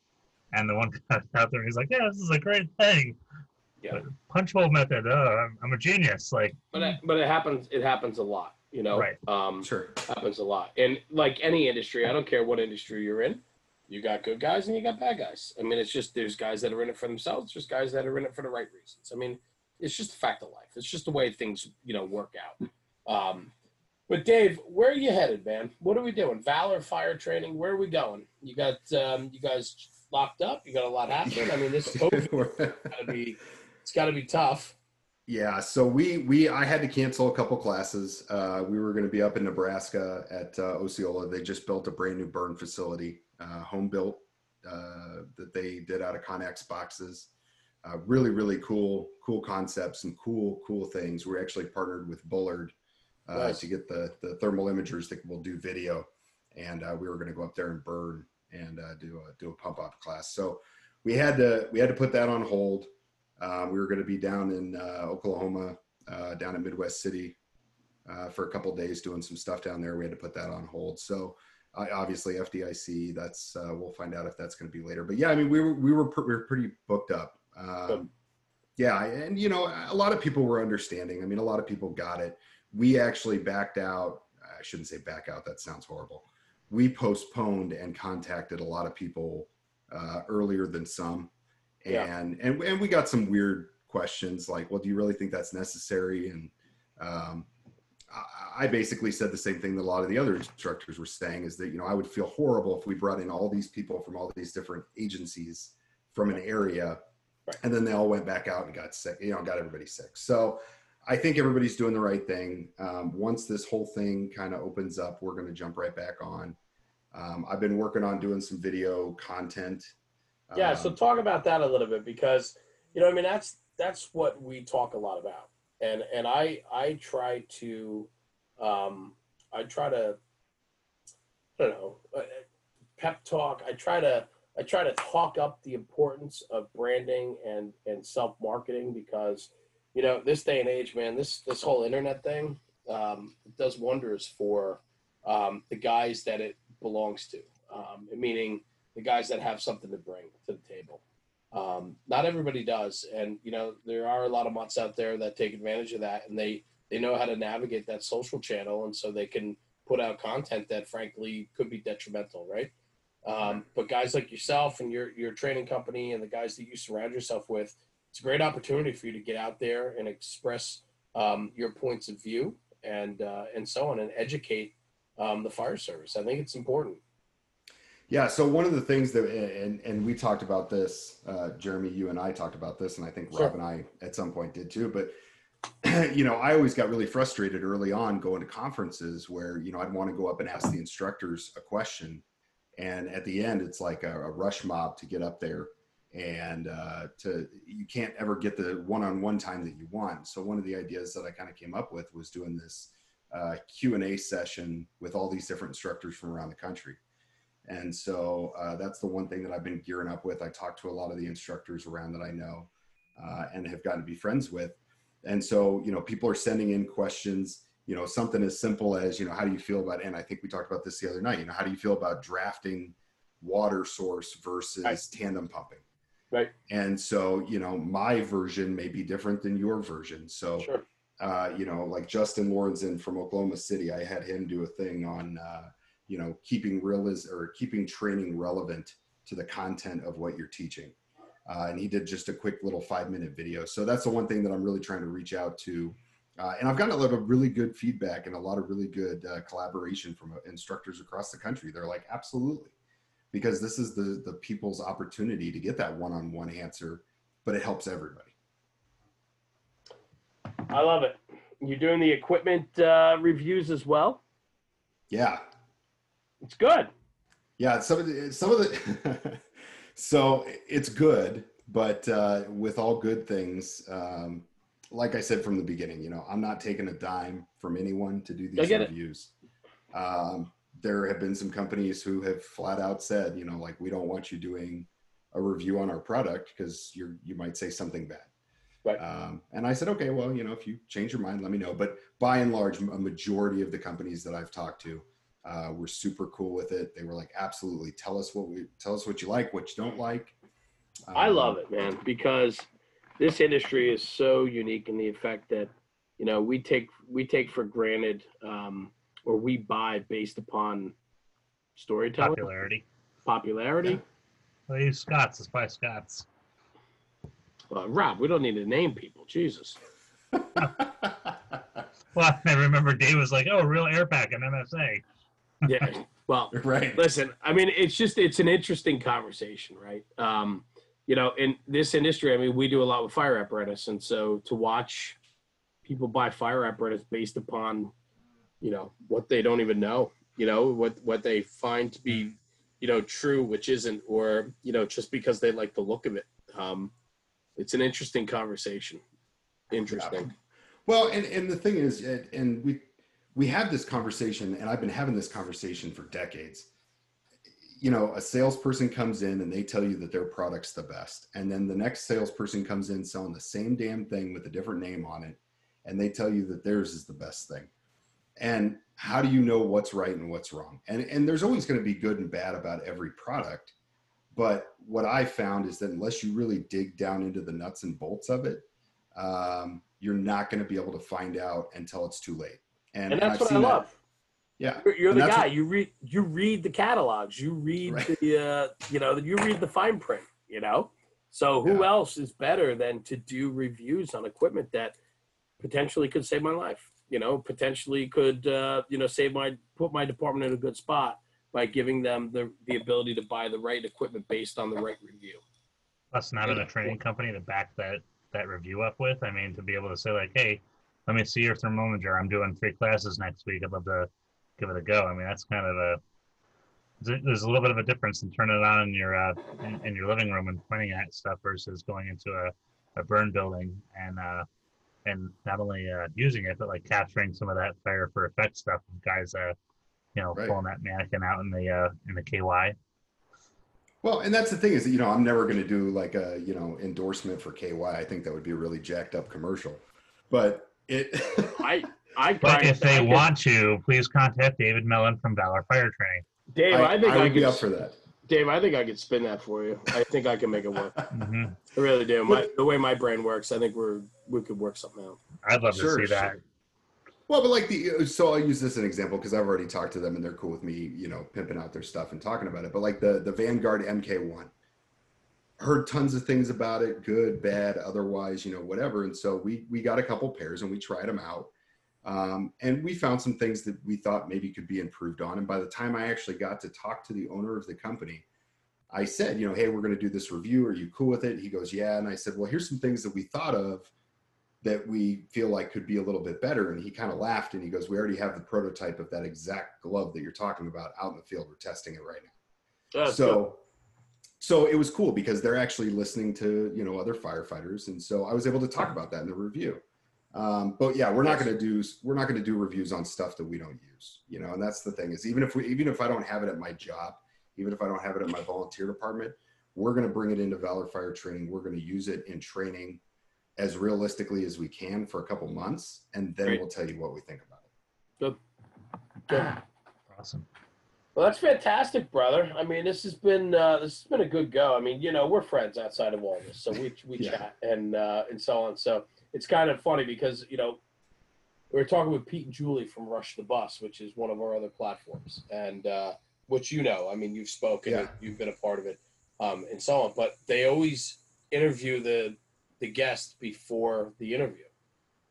Speaker 3: and the one [laughs] guy out there he's like yeah this is a great thing yeah punch hole method oh, I'm, I'm a genius like
Speaker 1: but it, but it happens it happens a lot you know
Speaker 3: right
Speaker 1: um sure happens a lot and like any industry i don't care what industry you're in you got good guys and you got bad guys i mean it's just there's guys that are in it for themselves there's guys that are in it for the right reasons i mean it's just a fact of life. It's just the way things, you know, work out. Um, but Dave, where are you headed, man? What are we doing? Valor fire training. Where are we going? You got um, you guys locked up. You got a lot happening. I mean, this [laughs] COVID gotta be it's got to be tough.
Speaker 2: Yeah. So we we I had to cancel a couple classes. Uh, we were going to be up in Nebraska at uh, Osceola. They just built a brand new burn facility, uh, home built uh, that they did out of Conex boxes uh, really really cool cool concepts and cool cool things we actually partnered with bullard uh, nice. to get the the thermal imagers that will do video and uh, we were going to go up there and burn and uh, do a do a pump up class so we had to we had to put that on hold uh, we were going to be down in uh, oklahoma down at midwest city for a couple days doing some stuff down there we had to put that on hold so obviously FDIC. That's uh, we'll find out if that's going to be later. But yeah, I mean we were we were, pr- we were pretty booked up. Um, yeah, and you know, a lot of people were understanding. I mean, a lot of people got it. We actually backed out. I shouldn't say back out. That sounds horrible. We postponed and contacted a lot of people uh, earlier than some, and yeah. and and we got some weird questions like, "Well, do you really think that's necessary?" And um, I basically said the same thing that a lot of the other instructors were saying is that you know I would feel horrible if we brought in all these people from all these different agencies from an area Right. And then they all went back out and got sick, you know, got everybody sick. So I think everybody's doing the right thing. Um, once this whole thing kind of opens up, we're going to jump right back on. Um, I've been working on doing some video content.
Speaker 1: Yeah. Um, so talk about that a little bit because, you know, I mean, that's, that's what we talk a lot about. And, and I, I try to, um, I try to, I don't know, uh, pep talk. I try to, I try to talk up the importance of branding and and self marketing because you know this day and age, man, this this whole internet thing um, does wonders for um, the guys that it belongs to, um, meaning the guys that have something to bring to the table. Um, not everybody does, and you know there are a lot of mutts out there that take advantage of that, and they they know how to navigate that social channel, and so they can put out content that frankly could be detrimental, right? Um, but guys like yourself and your your training company and the guys that you surround yourself with, it's a great opportunity for you to get out there and express um, your points of view and uh, and so on and educate um, the fire service. I think it's important.
Speaker 2: Yeah. So one of the things that and and we talked about this, uh, Jeremy, you and I talked about this, and I think sure. Rob and I at some point did too. But [clears throat] you know, I always got really frustrated early on going to conferences where you know I'd want to go up and ask the instructors a question and at the end it's like a, a rush mob to get up there and uh, to you can't ever get the one-on-one time that you want. So one of the ideas that i kind of came up with was doing this uh, q&a session with all these different instructors from around the country. And so uh, that's the one thing that i've been gearing up with. I talked to a lot of the instructors around that i know uh, and have gotten to be friends with. And so you know people are sending in questions you know something as simple as you know how do you feel about and i think we talked about this the other night you know how do you feel about drafting water source versus tandem pumping
Speaker 1: right
Speaker 2: and so you know my version may be different than your version so
Speaker 1: sure.
Speaker 2: Uh, you know, like Justin Lorenzen from Oklahoma City, I had him do a thing on, uh, you know, keeping real is or keeping training relevant to the content of what you're teaching. Uh, and he did just a quick little five minute video. So that's the one thing that I'm really trying to reach out to. Uh, and I've gotten a lot of really good feedback and a lot of really good uh, collaboration from uh, instructors across the country. They're like, absolutely, because this is the the people's opportunity to get that one on one answer, but it helps everybody.
Speaker 1: I love it. You're doing the equipment uh, reviews as well.
Speaker 2: Yeah,
Speaker 1: it's good.
Speaker 2: Yeah, some of the some of the [laughs] so it's good, but uh, with all good things, um, like I said from the beginning, you know, I'm not taking a dime from anyone to do these reviews. Um, there have been some companies who have flat out said, you know, like we don't want you doing a review on our product because you're you might say something bad.
Speaker 1: Right.
Speaker 2: Um, and I said, okay, well, you know, if you change your mind, let me know. But by and large, a majority of the companies that I've talked to uh, were super cool with it. They were like, absolutely, tell us what we tell us what you like, what you don't like.
Speaker 1: Um, I love it, man, because this industry is so unique in the effect that you know we take we take for granted um, or we buy based upon storytelling
Speaker 3: popularity
Speaker 1: popularity yeah.
Speaker 3: well use Scots. let's buy scott's
Speaker 1: well, rob we don't need to name people jesus [laughs]
Speaker 3: well i remember dave was like oh real air pack and msa
Speaker 1: yeah. Well, [laughs] right. Listen, I mean, it's just it's an interesting conversation, right? Um, you know, in this industry, I mean, we do a lot with fire apparatus, and so to watch people buy fire apparatus based upon, you know, what they don't even know, you know, what what they find to be, you know, true, which isn't, or you know, just because they like the look of it. Um, it's an interesting conversation. Interesting. Yeah.
Speaker 2: Well, and and the thing is, and we we have this conversation, and I've been having this conversation for decades. You know, a salesperson comes in and they tell you that their product's the best. And then the next salesperson comes in selling the same damn thing with a different name on it, and they tell you that theirs is the best thing. And how do you know what's right and what's wrong? And, and there's always going to be good and bad about every product. But what I found is that unless you really dig down into the nuts and bolts of it, um, you're not going to be able to find out until it's too late.
Speaker 1: And, and that's what I love. That.
Speaker 2: Yeah,
Speaker 1: you're, you're the guy. What, you read you read the catalogs. You read right. the uh, you know you read the fine print. You know, so who yeah. else is better than to do reviews on equipment that potentially could save my life? You know, potentially could uh, you know save my put my department in a good spot by giving them the the ability to buy the right equipment based on the right review.
Speaker 3: Plus, not in a training company to back that that review up with. I mean, to be able to say like, hey let me see your thermometer. I'm doing three classes next week. I'd love to give it a go. I mean, that's kind of a there's a little bit of a difference in turning it on in your uh, in, in, your living room and pointing at stuff versus going into a, a burn building and uh, and not only uh, using it but like capturing some of that fire for effect stuff. Guys, uh, you know, right. pulling that mannequin out in the uh, in the KY.
Speaker 2: Well, and that's the thing is that you know I'm never going to do like a you know endorsement for KY. I think that would be a really jacked up commercial. But it. [laughs]
Speaker 1: I I.
Speaker 3: But if they want to, please contact David Mellon from Valor Fire Training.
Speaker 1: Dave, I, I think I,
Speaker 2: I would be up for that.
Speaker 1: Dave, I think I could spin that for you. I think I can make it work. [laughs] mm-hmm. I really do. My, the way my brain works, I think we're we could work something out.
Speaker 3: I'd love sure, to see that.
Speaker 2: Well, but like the so I'll use this as an example because I've already talked to them and they're cool with me, you know, pimping out their stuff and talking about it. But like the the Vanguard MK1, heard tons of things about it, good, bad, otherwise, you know, whatever. And so we we got a couple pairs and we tried them out. Um, and we found some things that we thought maybe could be improved on. And by the time I actually got to talk to the owner of the company, I said, you know, hey, we're going to do this review. Are you cool with it? He goes, yeah. And I said, well, here's some things that we thought of that we feel like could be a little bit better. And he kind of laughed and he goes, we already have the prototype of that exact glove that you're talking about out in the field. We're testing it right now. That's so. So it was cool because they're actually listening to you know other firefighters and so i was able to talk about that in the review um, but yeah we're not going to do we're not going to do reviews on stuff that we don't use you know and that's the thing is even if we even if i don't have it at my job even if i don't have it at my volunteer department we're going to bring it into valor fire training we're going to use it in training as realistically as we can for a couple months and then Great. we'll tell you what we think about it
Speaker 1: good good
Speaker 3: awesome
Speaker 1: well, that's fantastic, brother. I mean, this has been uh, this has been a good go. I mean, you know, we're friends outside of all this, so we [laughs] we yeah. chat and uh, and so on. So it's kind of funny because you know we were talking with Pete and Julie from Rush the Bus, which is one of our other platforms, and uh, which you know, I mean, you've spoken,
Speaker 2: Yeah.
Speaker 1: you've been a part of it, um, and so on. But they always interview the the guest before the interview.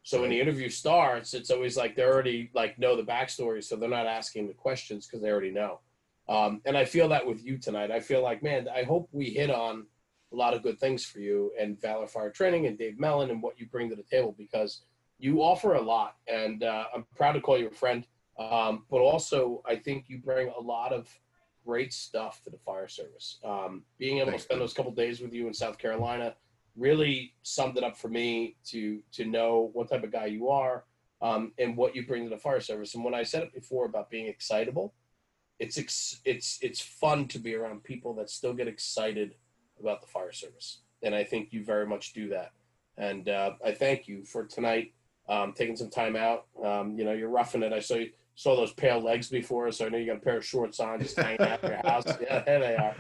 Speaker 1: So when the interview starts, it's always like they already like know the backstory, so they're not asking the questions because they already know. Um, and I feel that with you tonight. I feel like, man, I hope we hit on a lot of good things for you and Valor Fire Training and Dave Mellon and what you bring to the table because you offer a lot, and uh, I'm proud to call you a friend. Um, but also, I think you bring a lot of great stuff to the fire service. Um, being able
Speaker 2: Thanks,
Speaker 1: to spend those couple days with you in South Carolina really summed it up for me to to know what type of guy you are um, and what you bring to the fire service. And when I said it before about being excitable, it's ex- it's it's fun to be around people that still get excited about the fire service, and I think you very much do that. And uh, I thank you for tonight um, taking some time out. Um, you know, you're roughing it. I saw you saw those pale legs before, so I know you got a pair of shorts on, just hanging out in your house. [laughs] Yeah, there they are.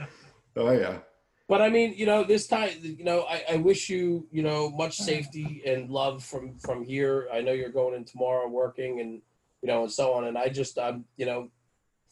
Speaker 2: Oh yeah.
Speaker 1: But I mean, you know, this time, you know, I, I wish you, you know, much safety and love from from here. I know you're going in tomorrow, working, and you know, and so on. And I just, I'm, you know,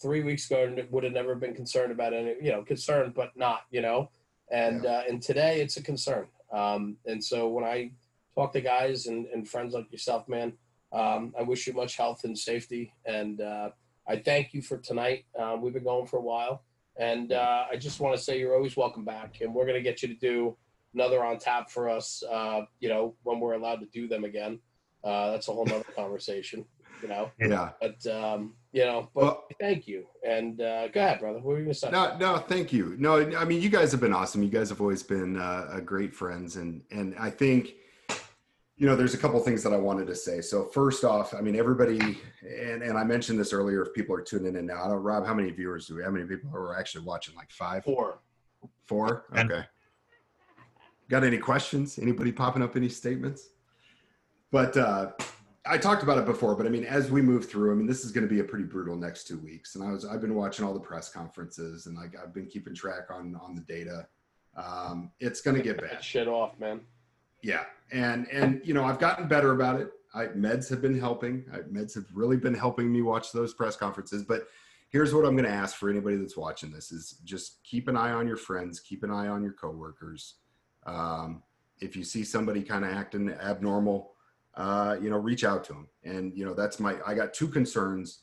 Speaker 1: three weeks ago would have never been concerned about any, you know, concerned, but not, you know, and uh, and today it's a concern. Um, and so when I talk to guys and, and friends like yourself, man, um, I wish you much health and safety. And uh, I thank you for tonight. Um, we've been going for a while. And uh, I just want to say you're always welcome back, and we're going to get you to do another on tap for us. Uh, you know, when we're allowed to do them again. Uh, that's a whole nother [laughs] conversation. You know,
Speaker 2: Yeah.
Speaker 1: but um, you know, but
Speaker 2: Well-
Speaker 1: thank you. And uh, go ahead, brother. What were you going to say?
Speaker 2: No, no, thank you. No, I mean, you guys have been awesome. You guys have always been uh, uh, great friends, and and I think, you know, there's a couple things that I wanted to say. So first off, I mean, everybody, and and I mentioned this earlier. If people are tuning in now, I don't, Rob, how many viewers do we? Have? How many people are actually watching? Like five
Speaker 1: four
Speaker 2: four Four. four?
Speaker 3: And-
Speaker 2: Okay. Got any questions? Anybody popping up any statements? But uh, I talked about it before, but I mean, as we move through, I mean, this is going to be a pretty brutal next two weeks. And I was, I've been watching all the press conferences, and like I've been keeping track on on the data. Um, it's going to get bad.
Speaker 1: shit off, man.
Speaker 2: Yeah, and and you know, I've gotten better about it. I, meds have been helping. I, meds have really been helping me watch those press conferences. But here's what I'm going to ask for anybody that's watching this: is just keep an eye on your friends, keep an eye on your coworkers. Um, if you see somebody kind of acting abnormal, uh, you know, reach out to them. And you know, that's my. I got two concerns.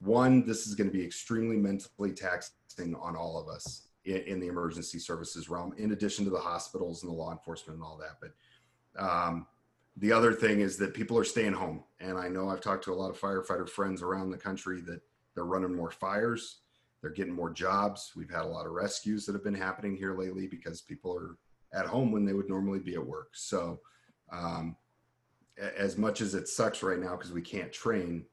Speaker 2: One, this is going to be extremely mentally taxing on all of us in, in the emergency services realm, in addition to the hospitals and the law enforcement and all that. But um, the other thing is that people are staying home, and I know I've talked to a lot of firefighter friends around the country that they're running more fires, they're getting more jobs. We've had a lot of rescues that have been happening here lately because people are at home when they would normally be at work. So, um, as much as it sucks right now because we can't train,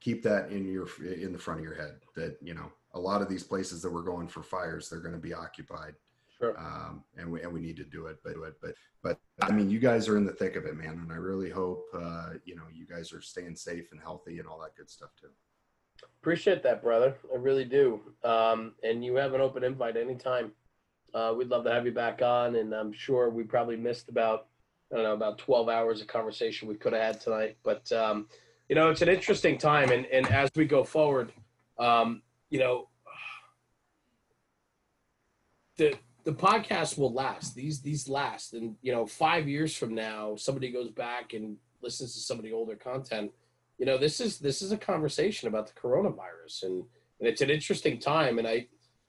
Speaker 2: keep that in your in the front of your head that you know a lot of these places that we're going for fires they're going to be occupied
Speaker 1: Sure.
Speaker 2: um, and we and we need to do it. But but but I mean, you guys are in the thick of it, man, and I really hope uh, you know you guys are staying safe and healthy and all that good stuff too.
Speaker 1: Appreciate that, brother. I really do. Um, and you have an open invite anytime. Uh, we'd love to have you back on, and I'm sure we probably missed about I don't know about 12 hours of conversation we could have had tonight. But um, you know, it's an interesting time, and and as we go forward, um, you know, the the podcast will last. These these last, and you know, five years from now, somebody goes back and listens to some of the older content you know this is this is a conversation about the coronavirus. And and it's an interesting time. And i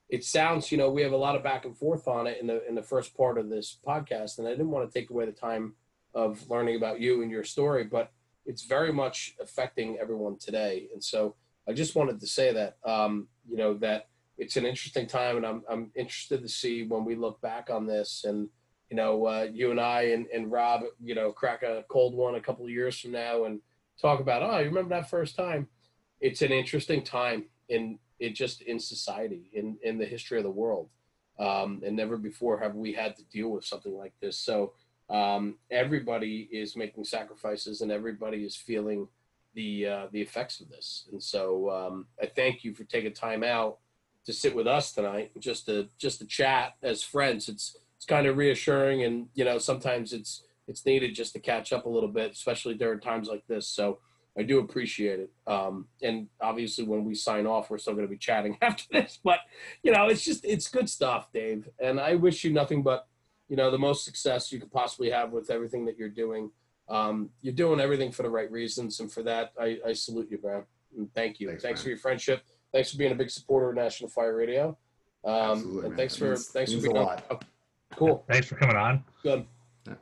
Speaker 1: it sounds you know we have a lot of back and forth on it in the in the first part of this podcast. And i didn't want to take away the time of learning about you and your story but it's very much affecting everyone today. And so i just wanted to say that um you know that it's an interesting time and i'm i'm interested to see when we look back on this and you know uh, you and i and, and rob you know crack a cold one a couple of years from now and talk about oh you remember that first time? It's an interesting time in it just in society in in the history of the world. Um, and never before have we had to deal with something like this. So um, everybody is making sacrifices and everybody is feeling the uh, the effects of this. And so um, i thank you for taking time out to sit with us tonight just to just to chat as friends it's it's kind of reassuring and you know sometimes it's it's needed just to catch up a little bit, especially during times like this. So I do appreciate it. Um, and obviously, when we sign off, we're still going to be chatting [laughs] after this. But you know, it's just it's good stuff, Dave. And I wish you nothing but you know the most success you could possibly have with everything that you're doing. Um, you're doing everything for the right reasons, and for that, I, I salute you, man. And thank you.
Speaker 2: Thanks,
Speaker 1: Thanks, for your friendship. Thanks for being a big supporter of National Fire Radio. Um,
Speaker 2: Absolutely,
Speaker 1: and
Speaker 2: man.
Speaker 1: thanks
Speaker 2: That
Speaker 1: for
Speaker 2: means-
Speaker 1: thanks for
Speaker 2: means a
Speaker 1: being on-
Speaker 2: lot.
Speaker 1: oh, cool.
Speaker 3: Thanks for coming on.
Speaker 1: Good.
Speaker 2: Yeah.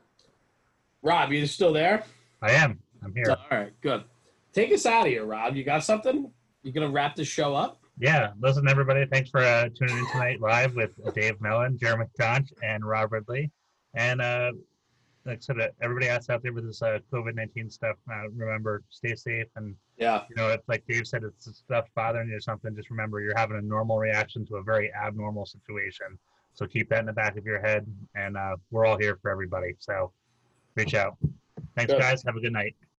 Speaker 1: Rob, you still there?
Speaker 3: I am. I'm here.
Speaker 1: All right, good. Take us out of here, Rob. You got something? You gonna wrap this show up?
Speaker 3: Yeah, listen, everybody. Thanks for uh, tuning in tonight live with Dave Mellon, Jeremy Johnch, and Rob Ridley. And uh, like I said, everybody else out there with this uh, COVID 19 stuff, uh, remember, stay safe. And,
Speaker 1: Yeah.
Speaker 3: you know, it's like Dave said, it's stuff bothering you or something. Just remember you're having a normal reaction to a very abnormal situation. So keep that in the back of your head. And uh, we're all here for everybody. So reach out. Thanks,
Speaker 1: Good.
Speaker 3: guys. Have a good night.